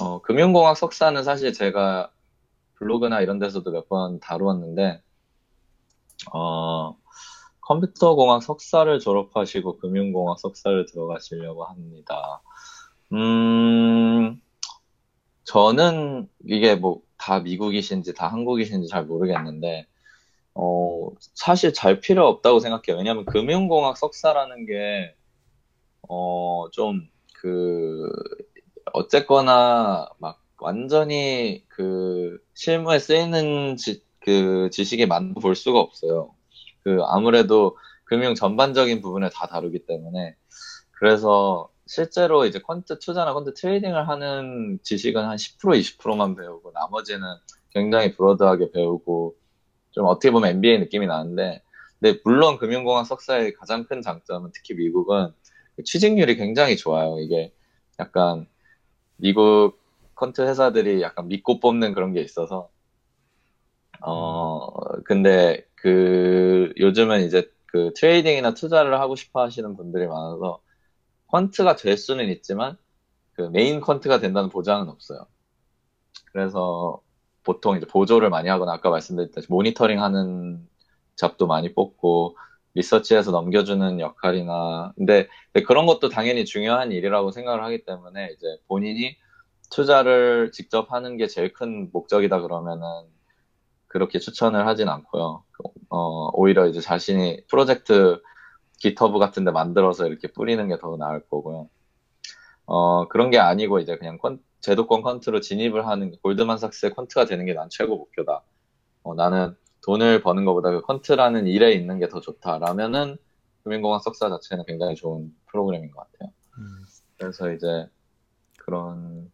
어, 금융공학 석사는 사실 제가 블로그나 이런 데서도 몇 번 다루었는데 어, 컴퓨터공학 석사를 졸업하시고 금융공학 석사를 들어가시려고 합니다. 음, 저는 이게 뭐 다 미국이신지 다 한국이신지 잘 모르겠는데, 어, 사실 잘 필요 없다고 생각해요. 왜냐하면 금융공학 석사라는 게, 어, 좀, 그, 어쨌거나 막 완전히 그 실무에 쓰이는 지, 그 지식이 많고 볼 수가 없어요. 그 아무래도 금융 전반적인 부분을 다 다루기 때문에 그래서 실제로 이제 퀀트 투자나 퀀트 트레이딩을 하는 지식은 한 10% 20%만 배우고 나머지는 굉장히 broad하게 배우고 좀 어떻게 보면 MBA 느낌이 나는데 근데 물론 금융공학 석사의 가장 큰 장점은 특히 미국은 그 취직률이 굉장히 좋아요. 이게 약간 미국 퀀트 회사들이 약간 믿고 뽑는 그런 게 있어서 어, 근데 그 요즘은 이제 그 트레이딩이나 투자를 하고 싶어 하시는 분들이 많아서 퀀트가 될 수는 있지만 그 메인 퀀트가 된다는 보장은 없어요. 그래서 보통 이제 보조를 많이 하거나 아까 말씀드렸듯이 모니터링 하는 잡도 많이 뽑고 리서치해서 넘겨주는 역할이나 근데, 근데 그런 것도 당연히 중요한 일이라고 생각을 하기 때문에 이제 본인이 투자를 직접 하는 게 제일 큰 목적이다 그러면은 그렇게 추천을 하진 않고요. 어, 오히려 이제 자신이 프로젝트 GitHub 같은 데 만들어서 이렇게 뿌리는 게 더 나을 거고요. 어, 그런 게 아니고 이제 그냥 퀀, 제도권 quant로 진입을 하는 골드만삭스의 quant가 되는 게 난 최고 목표다. 어, 나는 돈을 버는 것보다 그 quant라는 일에 있는 게 더 좋다라면은 금융공학 석사 자체는 굉장히 좋은 프로그램인 것 같아요. 음. 그래서 이제 그런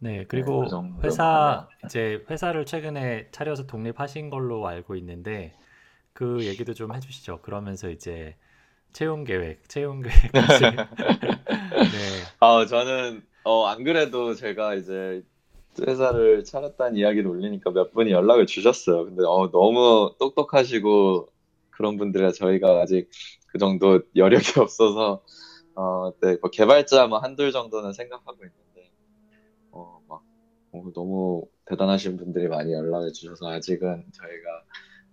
네, 그리고 그 정도만 회사. 이제 회사를 최근에 차려서 독립하신 걸로 알고 있는데 그 얘기도 좀 해주시죠. 그러면서 이제 채용 계획, 채용 계획까지. 네, 아, 저는, 어, 안 그래도 제가 이제 회사를 차렸다는 이야기를 올리니까 몇 분이 연락을 주셨어요. 근데, 어, 너무 똑똑하시고 그런 분들이라 저희가 아직 그 정도 여력이 없어서, 어, 네, 뭐 개발자 뭐 한둘 정도는 생각하고 있는데, 어, 막, 어, 너무 대단하신 분들이 많이 연락을 주셔서 아직은 저희가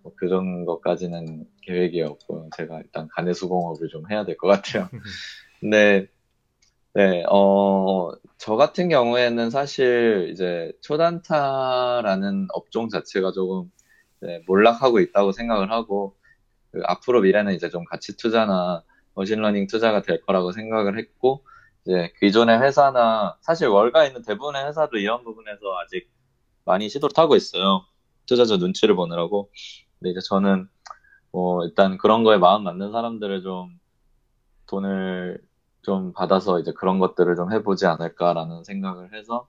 뭐 그런 것까지는 계획이 없고요. 제가 일단 가내수공업을 좀 해야 될 것 같아요. 근데, 네, 어, 저 같은 경우에는 사실 이제 초단타라는 업종 자체가 조금 네, 몰락하고 있다고 생각을 하고, 그 앞으로 미래는 이제 좀 가치 투자나 machine learning 투자가 될 거라고 생각을 했고, 이제 기존의 회사나 사실 월가 있는 대부분의 회사도 이런 부분에서 아직 많이 시도를 하고 있어요. 투자자 눈치를 보느라고. 근데 이제 저는 뭐 일단 그런 거에 마음 맞는 사람들을 좀 돈을 좀 받아서 이제 그런 것들을 좀 해보지 않을까라는 생각을 해서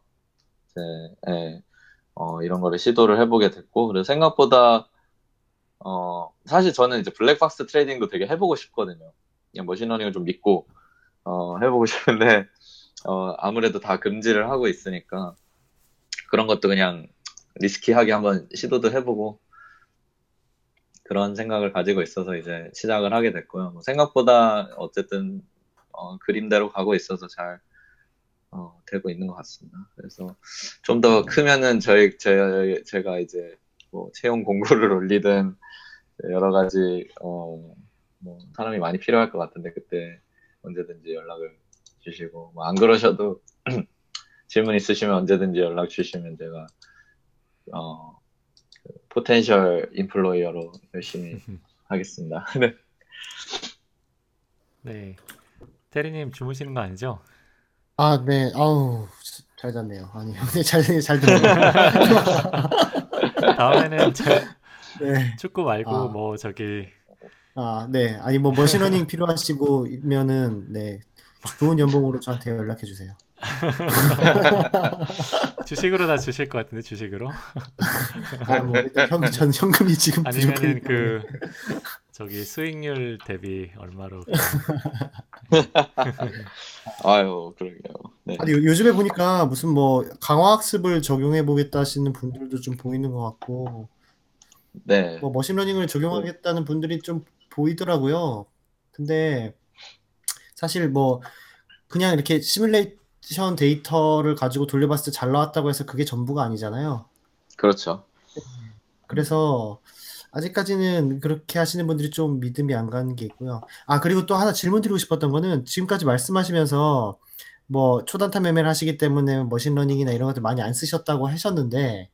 이제 예, 어, 이런 거를 시도를 해보게 됐고 그래서 생각보다 어, 사실 저는 이제 black box trading도 되게 해보고 싶거든요. 그냥 machine learning을 좀 믿고 어, 해보고 싶은데 어, 아무래도 다 금지를 하고 있으니까 그런 것도 그냥 리스키하게 한번 시도도 해보고 그런 생각을 가지고 있어서 이제 시작을 하게 됐고요. 뭐 생각보다 어쨌든 어, 그림대로 가고 있어서 잘 어, 되고 있는 것 같습니다. 그래서 좀 더 크면은 저희 제, 제가 이제 뭐 채용 공고를 올리든 여러 가지 어, 뭐 사람이 많이 필요할 것 같은데 그때 언제든지 연락을 주시고 뭐 안 그러셔도 질문 있으시면 언제든지 연락 주시면 제가 어, 그 potential employer로 열심히 하겠습니다. 네. 네. 테리님 주무시는 거 아니죠? 아, 네. 아우, 잘 잤네요. 아니요. 네, 잘, 잘 들어요. 다음에는 저 네. 축구 말고 아. 뭐 저기 아, 네. 아니, 뭐, machine learning 필요하시고면은, 네. 좋은 연봉으로 저한테 연락해 주세요. 주식으로 다 주실 것 같은데 주식으로? 아, 뭐, 일단 현, 전 현금이 지금 아니면은 때문에. 그 저기 수익률 대비 얼마로 아유, 그러게요. 네. 아니, 요- 요즘에 보니까 무슨 뭐, 강화학습을 적용해 보겠다 하시는 분들도 좀 보이는 것 같고, 네. 뭐, machine learning을 적용하겠다는 분들이 좀 보이더라고요. 근데, 사실 뭐, 그냥 이렇게 시뮬레이션 데이터를 가지고 돌려봤을 때 잘 나왔다고 해서 그게 전부가 아니잖아요. 그렇죠. 그래서 아직까지는 그렇게 하시는 분들이 좀 믿음이 안 가는 게 있고요. 아, 그리고 또 하나 질문 드리고 싶었던 거는 지금까지 말씀하시면서 뭐 초단타 매매를 하시기 때문에 머신러닝이나 이런 것들 많이 안 쓰셨다고 하셨는데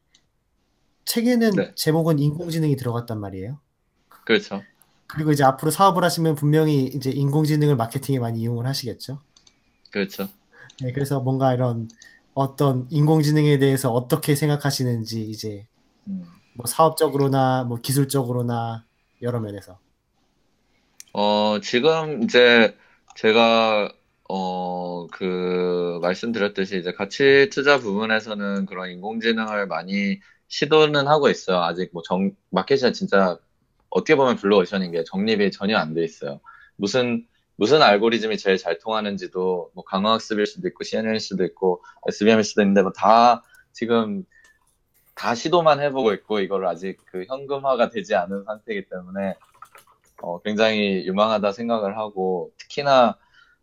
책에는 네. 제목은 인공지능이 들어갔단 말이에요. 그렇죠. 그리고 이제 앞으로 사업을 하시면 분명히 이제 인공지능을 마케팅에 많이 이용을 하시겠죠. 그렇죠. 네, 그래서 뭔가 이런 어떤 인공지능에 대해서 어떻게 생각하시는지 이제 음. 뭐 사업적으로나 뭐 기술적으로나 여러 면에서. 어, 지금 이제 제가 어, 그 말씀드렸듯이 이제 가치 투자 부분에서는 그런 인공지능을 많이 시도는 하고 있어요. 아직 뭐 정, 마켓이 진짜 어떻게 보면 블루오션인 게 정립이 전혀 안 돼 있어요. 무슨 무슨 알고리즘이 제일 잘 통하는지도 뭐 강화학습일 수도 있고 CNN일 수도 있고 SVM일 수도 있는데 뭐 다 지금 다 시도만 해보고 있고 이거를 아직 그 현금화가 되지 않은 상태이기 때문에 어, 굉장히 유망하다 생각을 하고 특히나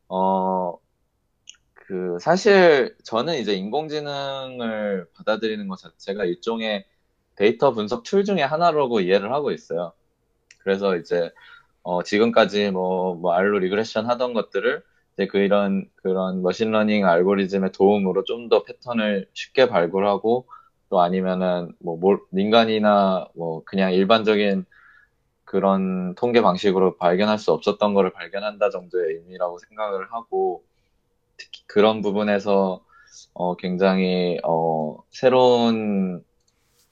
어, 그 사실 저는 이제 인공지능을 받아들이는 것 자체가 일종의 데이터 분석 tool 중에 하나라고 이해를 하고 있어요. 그래서 이제 어, 지금까지 뭐, 뭐 R로 regression 하던 것들을 이제 그 이런 그런 machine learning 알고리즘의 도움으로 좀 더 패턴을 쉽게 발굴하고 또 아니면은 뭐 몰- 민간이나 뭐 그냥 일반적인 그런 통계 방식으로 발견할 수 없었던 거를 발견한다 정도의 의미라고 생각을 하고 특히 그런 부분에서 어, 굉장히 어, 새로운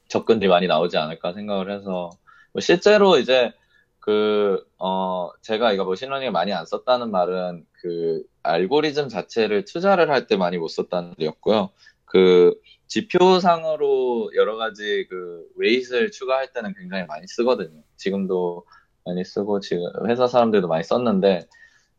접근들이 많이 나오지 않을까 생각을 해서 뭐 실제로 이제 그 어, 제가 이거 machine learning을 많이 안 썼다는 말은 그 알고리즘 자체를 투자를 할 때 많이 못 썼다는 말이었고요. 그 지표상으로 여러 가지 그 weight를 추가할 때는 굉장히 많이 쓰거든요. 지금도 많이 쓰고 지금 회사 사람들도 많이 썼는데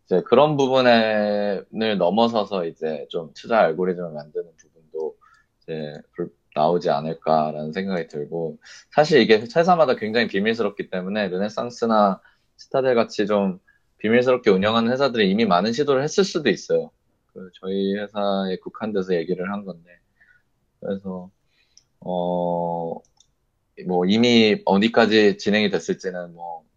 이제 그런 부분을 넘어서서 이제 좀 투자 알고리즘을 만드는 부분도 이제 불- 나오지 않을까라는 생각이 들고 사실 이게 회사마다 굉장히 비밀스럽기 때문에 르네상스나 시타델 같이 좀 비밀스럽게 운영하는 회사들이 이미 많은 시도를 했을 수도 있어요. 그 저희 회사에 국한돼서 얘기를 한 건데 그래서 어, 뭐 이미 어디까지 진행이 됐을지는 뭐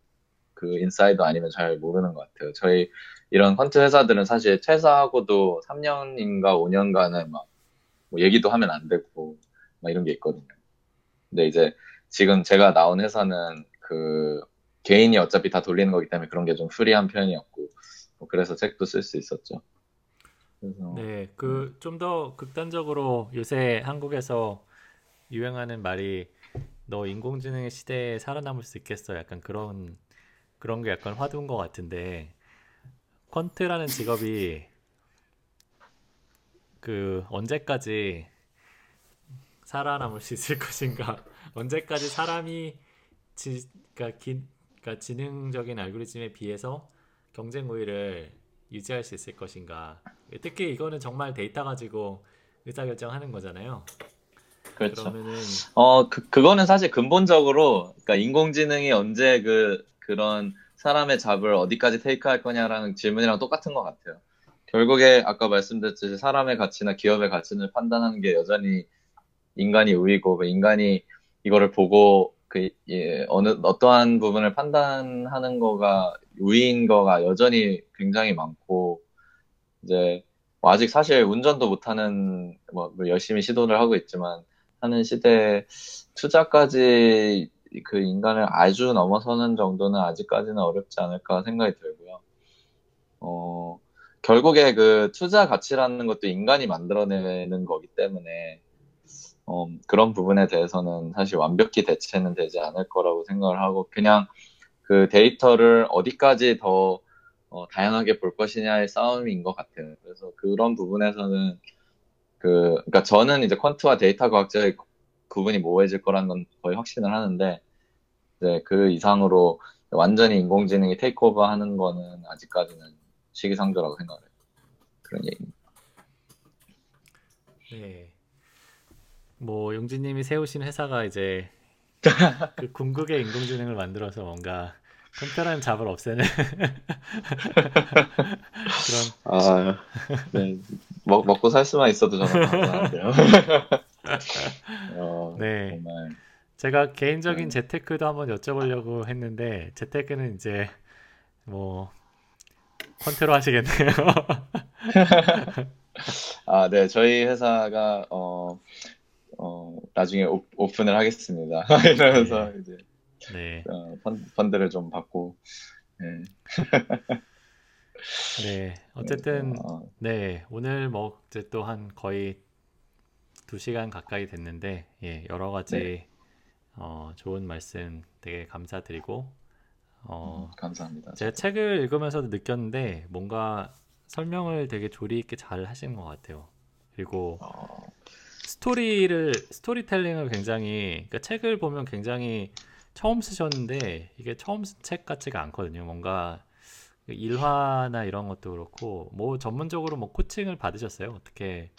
그 인사이더 아니면 잘 모르는 것 같아요. 저희 이런 펀트 회사들은 사실 퇴사하고도 3년인가 5년간은 막 뭐 얘기도 하면 안 되고 막 이런 게 있거든요. 근데 이제 지금 제가 나온 회사는 그 개인이 어차피 다 돌리는 거기 때문에 그런 게 좀 프리한 편이었고 뭐 그래서 책도 쓸 수 있었죠. 그래서 네, 그 좀 더 극단적으로 요새 한국에서 유행하는 말이 너 인공지능의 시대에 살아남을 수 있겠어? 약간 그런 그런 게 약간 화두인 것 같은데 퀀트라는 직업이 그 언제까지 살아남을 수 있을 것인가? 언제까지 사람이 지, 그러니까, 기, 그러니까 지능적인 알고리즘에 비해서 경쟁 우위를 유지할 수 있을 것인가? 특히 이거는 정말 데이터 가지고 의사결정하는 거잖아요. 그렇죠. 그러면은 어, 그, 그거는 사실 근본적으로, 그러니까 인공지능이 언제 그, 그런 사람의 잡을 어디까지 테이크할 거냐라는 질문이랑 똑같은 것 같아요. 결국에 아까 말씀드렸듯이 사람의 가치나 기업의 가치를 판단하는 게 여전히 인간이 우위고, 그 인간이 이거를 보고, 그, 예, 어느, 어떠한 부분을 판단하는 거가 우위인 거가 여전히 굉장히 많고, 이제, 뭐 아직 사실 운전도 못하는, 뭐, 뭐 열심히 시도를 하고 있지만, 하는 시대에 투자까지 그 인간을 아주 넘어서는 정도는 아직까지는 어렵지 않을까 생각이 들고요. 어, 결국에 그 투자 가치라는 것도 인간이 만들어내는 거기 때문에 어, 그런 부분에 대해서는 사실 완벽히 대체는 되지 않을 거라고 생각을 하고 그냥 그 데이터를 어디까지 더 어, 다양하게 볼 것이냐의 싸움인 것 같아요. 그래서 그런 부분에서는 그, 그러니까 저는 이제 quant와 데이터 과학자의 구분이 모호해질 거라는 건 거의 확신을 하는데, 이제 그 이상으로 완전히 인공지능이 takeover 하는 거는 아직까지는 시기상조라고 생각해요. 그런 얘기입니다. 네. 뭐 용진님이 세우신 회사가 이제 그 궁극의 인공지능을 만들어서 뭔가 컴퓨터라는 잡을 없애는 그런 아, 네. 먹, 먹고 살 수만 있어도 저는 감사한데요. 어, 네. 정말. 제가 개인적인 네. 재테크도 한번 여쭤보려고 했는데 재테크는 이제 뭐 퀀트로 하시겠네요. 아, 네. 저희 회사가, 어, 어, 나중에 오, 오픈을 하겠습니다. 이러면서 네. 이제, 네. 어, 펀, 펀드를 좀 받고, 네. 네. 어쨌든 어, 네. 오늘 뭐 이제 또 한 거의 두 시간 가까이 됐는데 예, 여러 가지 네. 어, 좋은 말씀 되게 감사드리고 어, 감사합니다. 제가 책을 읽으면서도 느꼈는데 뭔가 설명을 되게 조리 있게 잘 하신 것 같아요. 그리고 어, 스토리를 스토리텔링을 굉장히 그러니까 책을 보면 굉장히 처음 쓰셨는데 이게 처음 쓴 책 같지가 않거든요. 뭔가 일화나 이런 것도 그렇고 뭐 전문적으로 뭐 코칭을 받으셨어요? 어떻게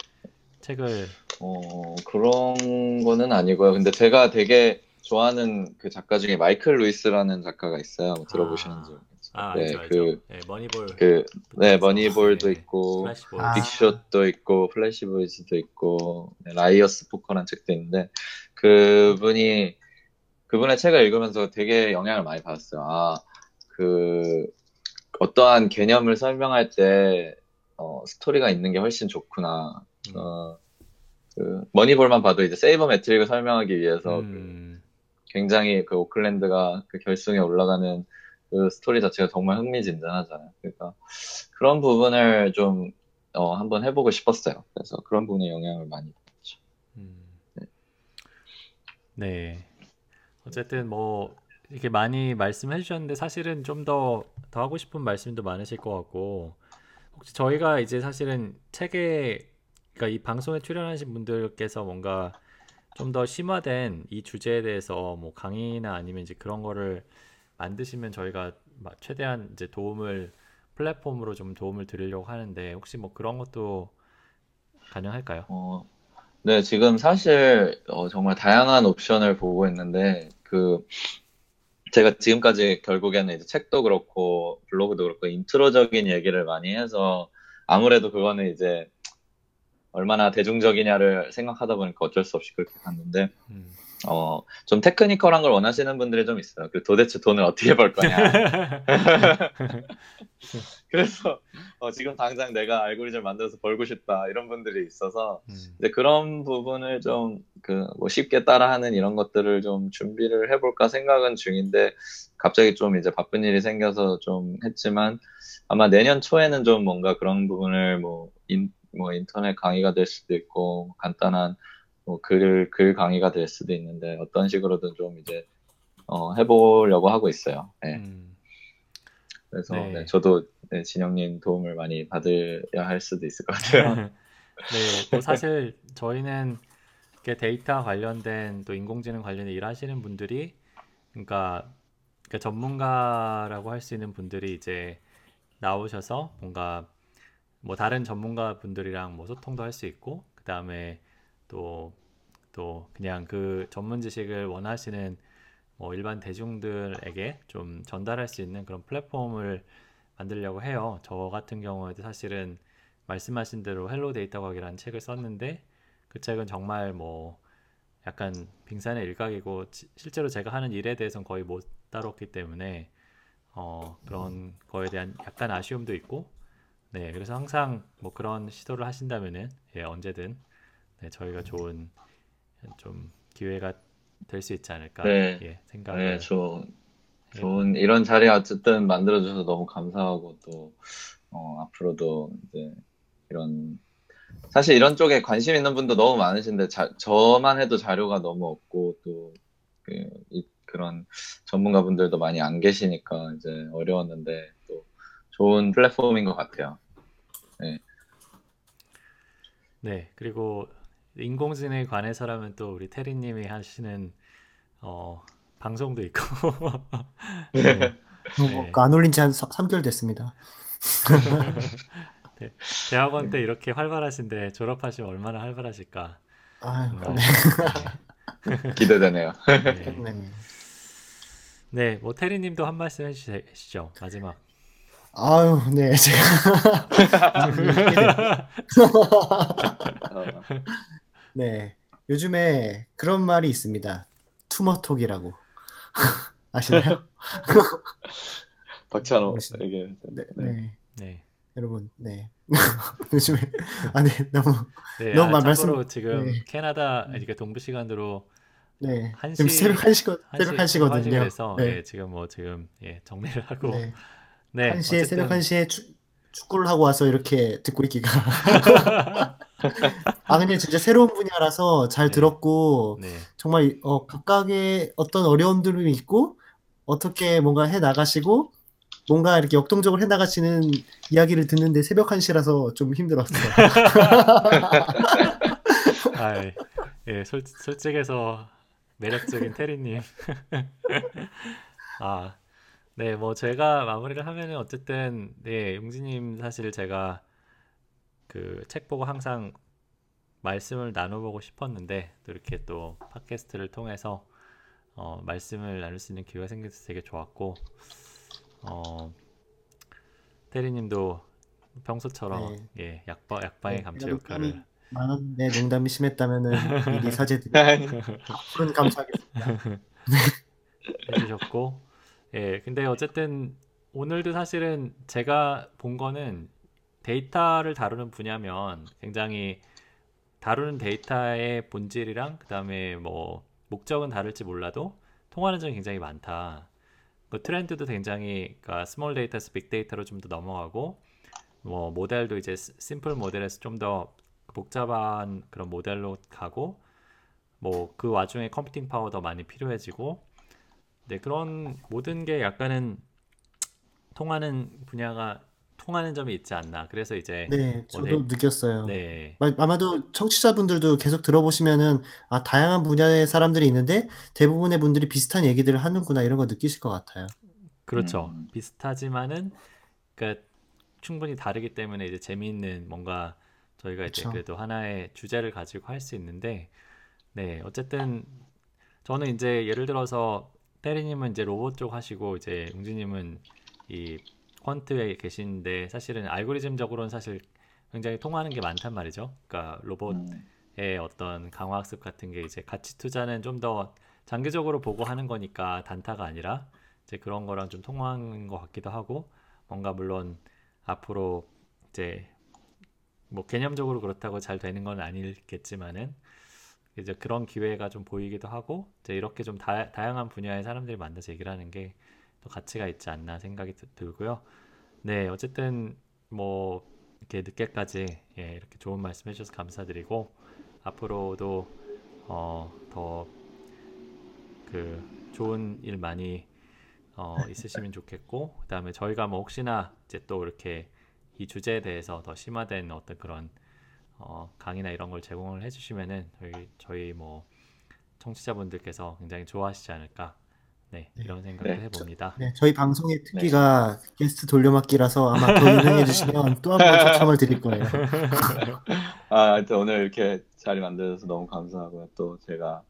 책을 어, 그런 거는 아니고요. 근데 제가 되게 좋아하는 그 작가 중에 마이클 루이스라는 작가가 있어요. 뭐 들어보시는지 아. 아 네, 알죠 알죠. 그, 네, 머니볼 그, 네, 그래서, 머니볼도 네, 있고, 스플래시 아. 빅숏도 있고, 플래시 보이즈도 있고, 네, 라이어스 포커라는 책도 있는데, 그분이, 그분의 책을 읽으면서 되게 영향을 많이 받았어요. 아, 그, 어떠한 개념을 설명할 때, 어, 스토리가 있는 게 훨씬 좋구나. 음. 어, 그, 머니볼만 봐도 이제 세이버 매트릭을 설명하기 위해서 그 음, 굉장히 그 오클랜드가 그 결승에 올라가는 그 스토리 자체가 정말 흥미진진하잖아요. 그러니까 그런 부분을 좀 어, 한번 해보고 싶었어요. 그래서 그런 부분에 영향을 많이 받았죠. 음. 네. 어쨌든 뭐 이렇게 많이 말씀해 주셨는데 사실은 좀 더 더 하고 싶은 말씀도 많으실 것 같고 혹시 저희가 이제 사실은 책에 그러니까 이 방송에 출연하신 분들께서 뭔가 좀 더 심화된 이 주제에 대해서 뭐 강의나 아니면 이제 그런 거를 만드시면 저희가 막 최대한 이제 도움을 플랫폼으로 좀 도움을 드리려고 하는데 혹시 뭐 그런 것도 가능할까요? 어, 네, 지금 사실 어, 정말 다양한 옵션을 보고 있는데 그 제가 지금까지 결국에는 이제 책도 그렇고 블로그도 그렇고 인트로적인 얘기를 많이 해서 아무래도 그거는 이제 얼마나 대중적이냐를 생각하다 보니까 어쩔 수 없이 그렇게 갔는데 음. 어, 좀 테크니컬한 걸 원하시는 분들이 좀 있어요. 그 도대체 돈을 어떻게 벌 거냐. 그래서 어, 지금 당장 내가 알고리즘 만들어서 벌고 싶다 이런 분들이 있어서 음. 이제 그런 부분을 좀 그 뭐 쉽게 따라하는 이런 것들을 좀 준비를 해볼까 생각은 중인데 갑자기 좀 이제 바쁜 일이 생겨서 좀 했지만 아마 내년 초에는 좀 뭔가 그런 부분을 뭐, 인, 뭐 인터넷 강의가 될 수도 있고 간단한 뭐 글, 글 강의가 될 수도 있는데 어떤 식으로든 좀 이제 어, 해보려고 하고 있어요. 네. 음. 그래서 네. 네, 저도 네, 진영님 도움을 많이 받아야 할 수도 있을 것 같아요. 네, 뭐 사실 저희는 데이터 관련된 또 인공지능 관련된 일 하시는 분들이 그러니까, 그러니까 전문가라고 할 수 있는 분들이 이제 나오셔서 뭔가 뭐 다른 전문가 분들이랑 뭐 소통도 할 수 있고 그 다음에 또 또 그냥 그 전문 지식을 원하시는 뭐 일반 대중들에게 좀 전달할 수 있는 그런 플랫폼을 만들려고 해요. 저 같은 경우에도 사실은 말씀하신 대로 헬로 데이터 과학이라는 책을 썼는데 그 책은 정말 뭐 약간 빙산의 일각이고 지- 실제로 제가 하는 일에 대해서는 거의 못 다뤘기 때문에 어 그런 거에 대한 약간 아쉬움도 있고 네 그래서 항상 뭐 그런 시도를 하신다면은 예 언제든 네 저희가 좋은 좀 기회가 될 수 있지 않을까 네. 예, 생각을 네, 좋은, 좋은, 이런 자리 어쨌든 만들어줘서 너무 감사하고 또, 어, 앞으로도 이제 이런, 사실 이런 쪽에 관심 있는 분도 너무 많으신데, 자, 저만 해도 자료가 너무 없고, 또, 그, 이, 그런 전문가분들도 많이 안 계시니까 이제 어려웠는데, 또 좋은 플랫폼인 것 같아요. 네, 그리고 인공지능에 관해서라면 또 우리 테리님이 하시는 어, 방송도 있고 네, 네. 뭐, 안 올린 지 한 3개월 됐습니다. 대학원 때 이렇게 활발하신데 졸업하시면 얼마나 활발하실까 아유, 정말 네. 기대되네요. 네. 네. 네, 뭐 테리님도 한 말씀 해주시죠 마지막 아유, 네, 제가 어, 네, 요즘에 그런 말이 있습니다. 투머톡이라고 아시나요? 박찬호에게. 네, 네. 네, 네, 여러분, 네, 요즘에 아, 네, 너무 네, 너무 아, 말- 말씀- 참고로 지금 네. 캐나다 이게 동부 시간으로 네, 한 지금 시- 새벽 1시거 새벽 한시 1시 거든요. 그래서 네, 예, 지금 뭐 지금 예, 정리를 하고 네, 네, 1시에 새벽 어쨌든 1시에 축, 축구를 하고 와서 이렇게 듣고 있기가 아 근데 진짜 새로운 분야라서 잘 네. 들었고 네, 정말 어, 각각의 어떤 어려움들이 있고 어떻게 뭔가 해 나가시고 뭔가 이렇게 역동적으로 해 나가시는 이야기를 듣는데 새벽 1시라서 좀 힘들었어요. 아, 예, 예, 솔, 솔직해서 매력적인 테리님. 아, 네, 뭐 제가 마무리를 하면은 어쨌든 네, 용진님 사실 제가 그 책 보고 항상 말씀을 나눠보고 싶었는데 또 이렇게 또 팟캐스트를 통해서 어, 말씀을 나눌 수 있는 기회가 생겨서 되게 좋았고 어, 테리님도 평소처럼 예, 약바, 약방의 네, 그래도 역할을 내 농담이 심했다면은 미리 사죄드립니다. 앞으로는 감사하겠습니다. 해주셨고 예 근데 어쨌든 오늘도 사실은 제가 본 거는 데이터를 다루는 분야면 굉장히 다루는 데이터의 본질이랑 그다음에 뭐 목적은 다를지 몰라도 통하는 점이 굉장히 많다. 그 트렌드도 굉장히 그러니까 small data에서 빅 데이터로 좀 더 넘어가고 뭐 모델도 이제 시- simple model에서 좀 더 복잡한 그런 모델로 가고 뭐 그 와중에 컴퓨팅 파워도 많이 필요해지고 네 그런 모든 게 약간은 통하는 분야가 통하는 점이 있지 않나 그래서 이제 네, 저도 네. 느꼈어요. 네 마- 아마도 청취자분들도 계속 들어보시면은 아, 다양한 분야의 사람들이 있는데 대부분의 분들이 비슷한 얘기들을 하는구나 이런 거 느끼실 것 같아요. 그렇죠 음. 비슷하지만은 그러니까 충분히 다르기 때문에 이제 재미있는 뭔가 저희가 이제. 그래도 하나의 주제를 가지고 할 수 있는데 네 어쨌든 저는 이제 예를 들어서 때리님은 이제 로봇 쪽 하시고 이제 웅진님은 이 퀀트에 계신데 사실은 알고리즘적으로는 사실 굉장히 통하는 게 많단 말이죠. 그러니까 로봇의 음, 어떤 강화 학습 같은 게 이제 가치 투자는 좀 더 장기적으로 보고 하는 거니까 단타가 아니라 이제 그런 거랑 좀 통하는 것 같기도 하고 뭔가 물론 앞으로 이제 뭐 개념적으로 그렇다고 잘 되는 건 아니겠지만은 이제 그런 기회가 좀 보이기도 하고 이제 이렇게 좀 다, 다양한 분야의 사람들이 만나서 얘기를 하는 게 또 가치가 있지 않나 생각이 드- 들고요. 네, 어쨌든 뭐 이렇게 늦게까지 예, 이렇게 좋은 말씀 해주셔서 감사드리고 앞으로도 어, 더 그 좋은 일 많이 어, 있으시면 좋겠고 그다음에 저희가 뭐 혹시나 이제 또 이렇게 이 주제에 대해서 더 심화된 어떤 그런 어, 강의나 이런 걸 제공을 해주시면은 저희 저희 뭐 청취자분들께서 굉장히 좋아하시지 않을까 네 이런 생각도 네, 해봅니다. 네, 저희 방송의 특기가 게스트 돌려막기라서 아마 더 유명해지시면 또 한 번 초청을 드릴 거예요. 아, 오늘 이렇게 자리 만들어서 너무 감사하고요. 또 제가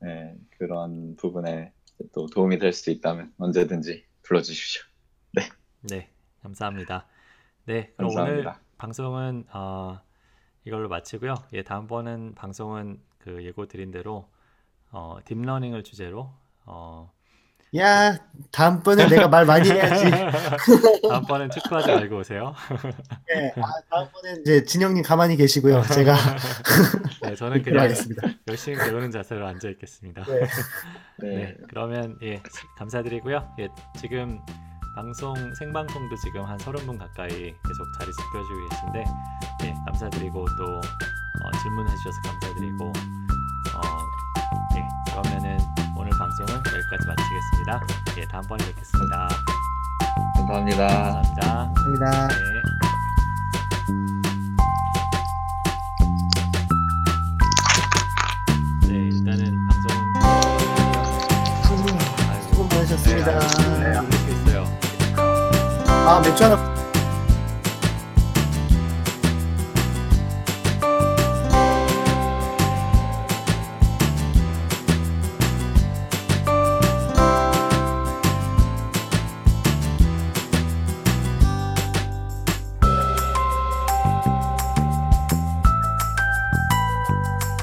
네, 그런 부분에 또 도움이 될 수 있다면 언제든지 불러주십시오. 네, 감사합니다. 네, 그럼 오늘 감사합니다. 방송은 어, 이걸로 마치고요. 예, 다음번은 방송은 그 예고 드린 대로 어, 딥러닝을 주제로 어, 야 다음번에 내가 말 많이 해야지. 다음번엔 축구하지 말고 오세요. 네, 아, 다음번에 이제 진영님 가만히 계시고요. 제가 네, 저는 그냥. 열심히 배우는 자세로 앉아 있겠습니다. 네. 네. 네, 그러면 예 감사드리고요. 예, 지금 방송 생방송도 지금 한 30분 가까이 계속 자리 지켜주고 계신데 예, 감사드리고 또 어, 질문해 주셔서 감사드리고 어, 예, 그러면은 오늘 방송은 여기까지 마치겠습니다. 예, 다음번에 뵙겠습니다. 감사합니다. 감사합니다. 감사합니다. 네. 네, 일단은 방송은 수고 아이고, 많으셨습니다. 네, 이렇게 있어요. 아 맥주 하나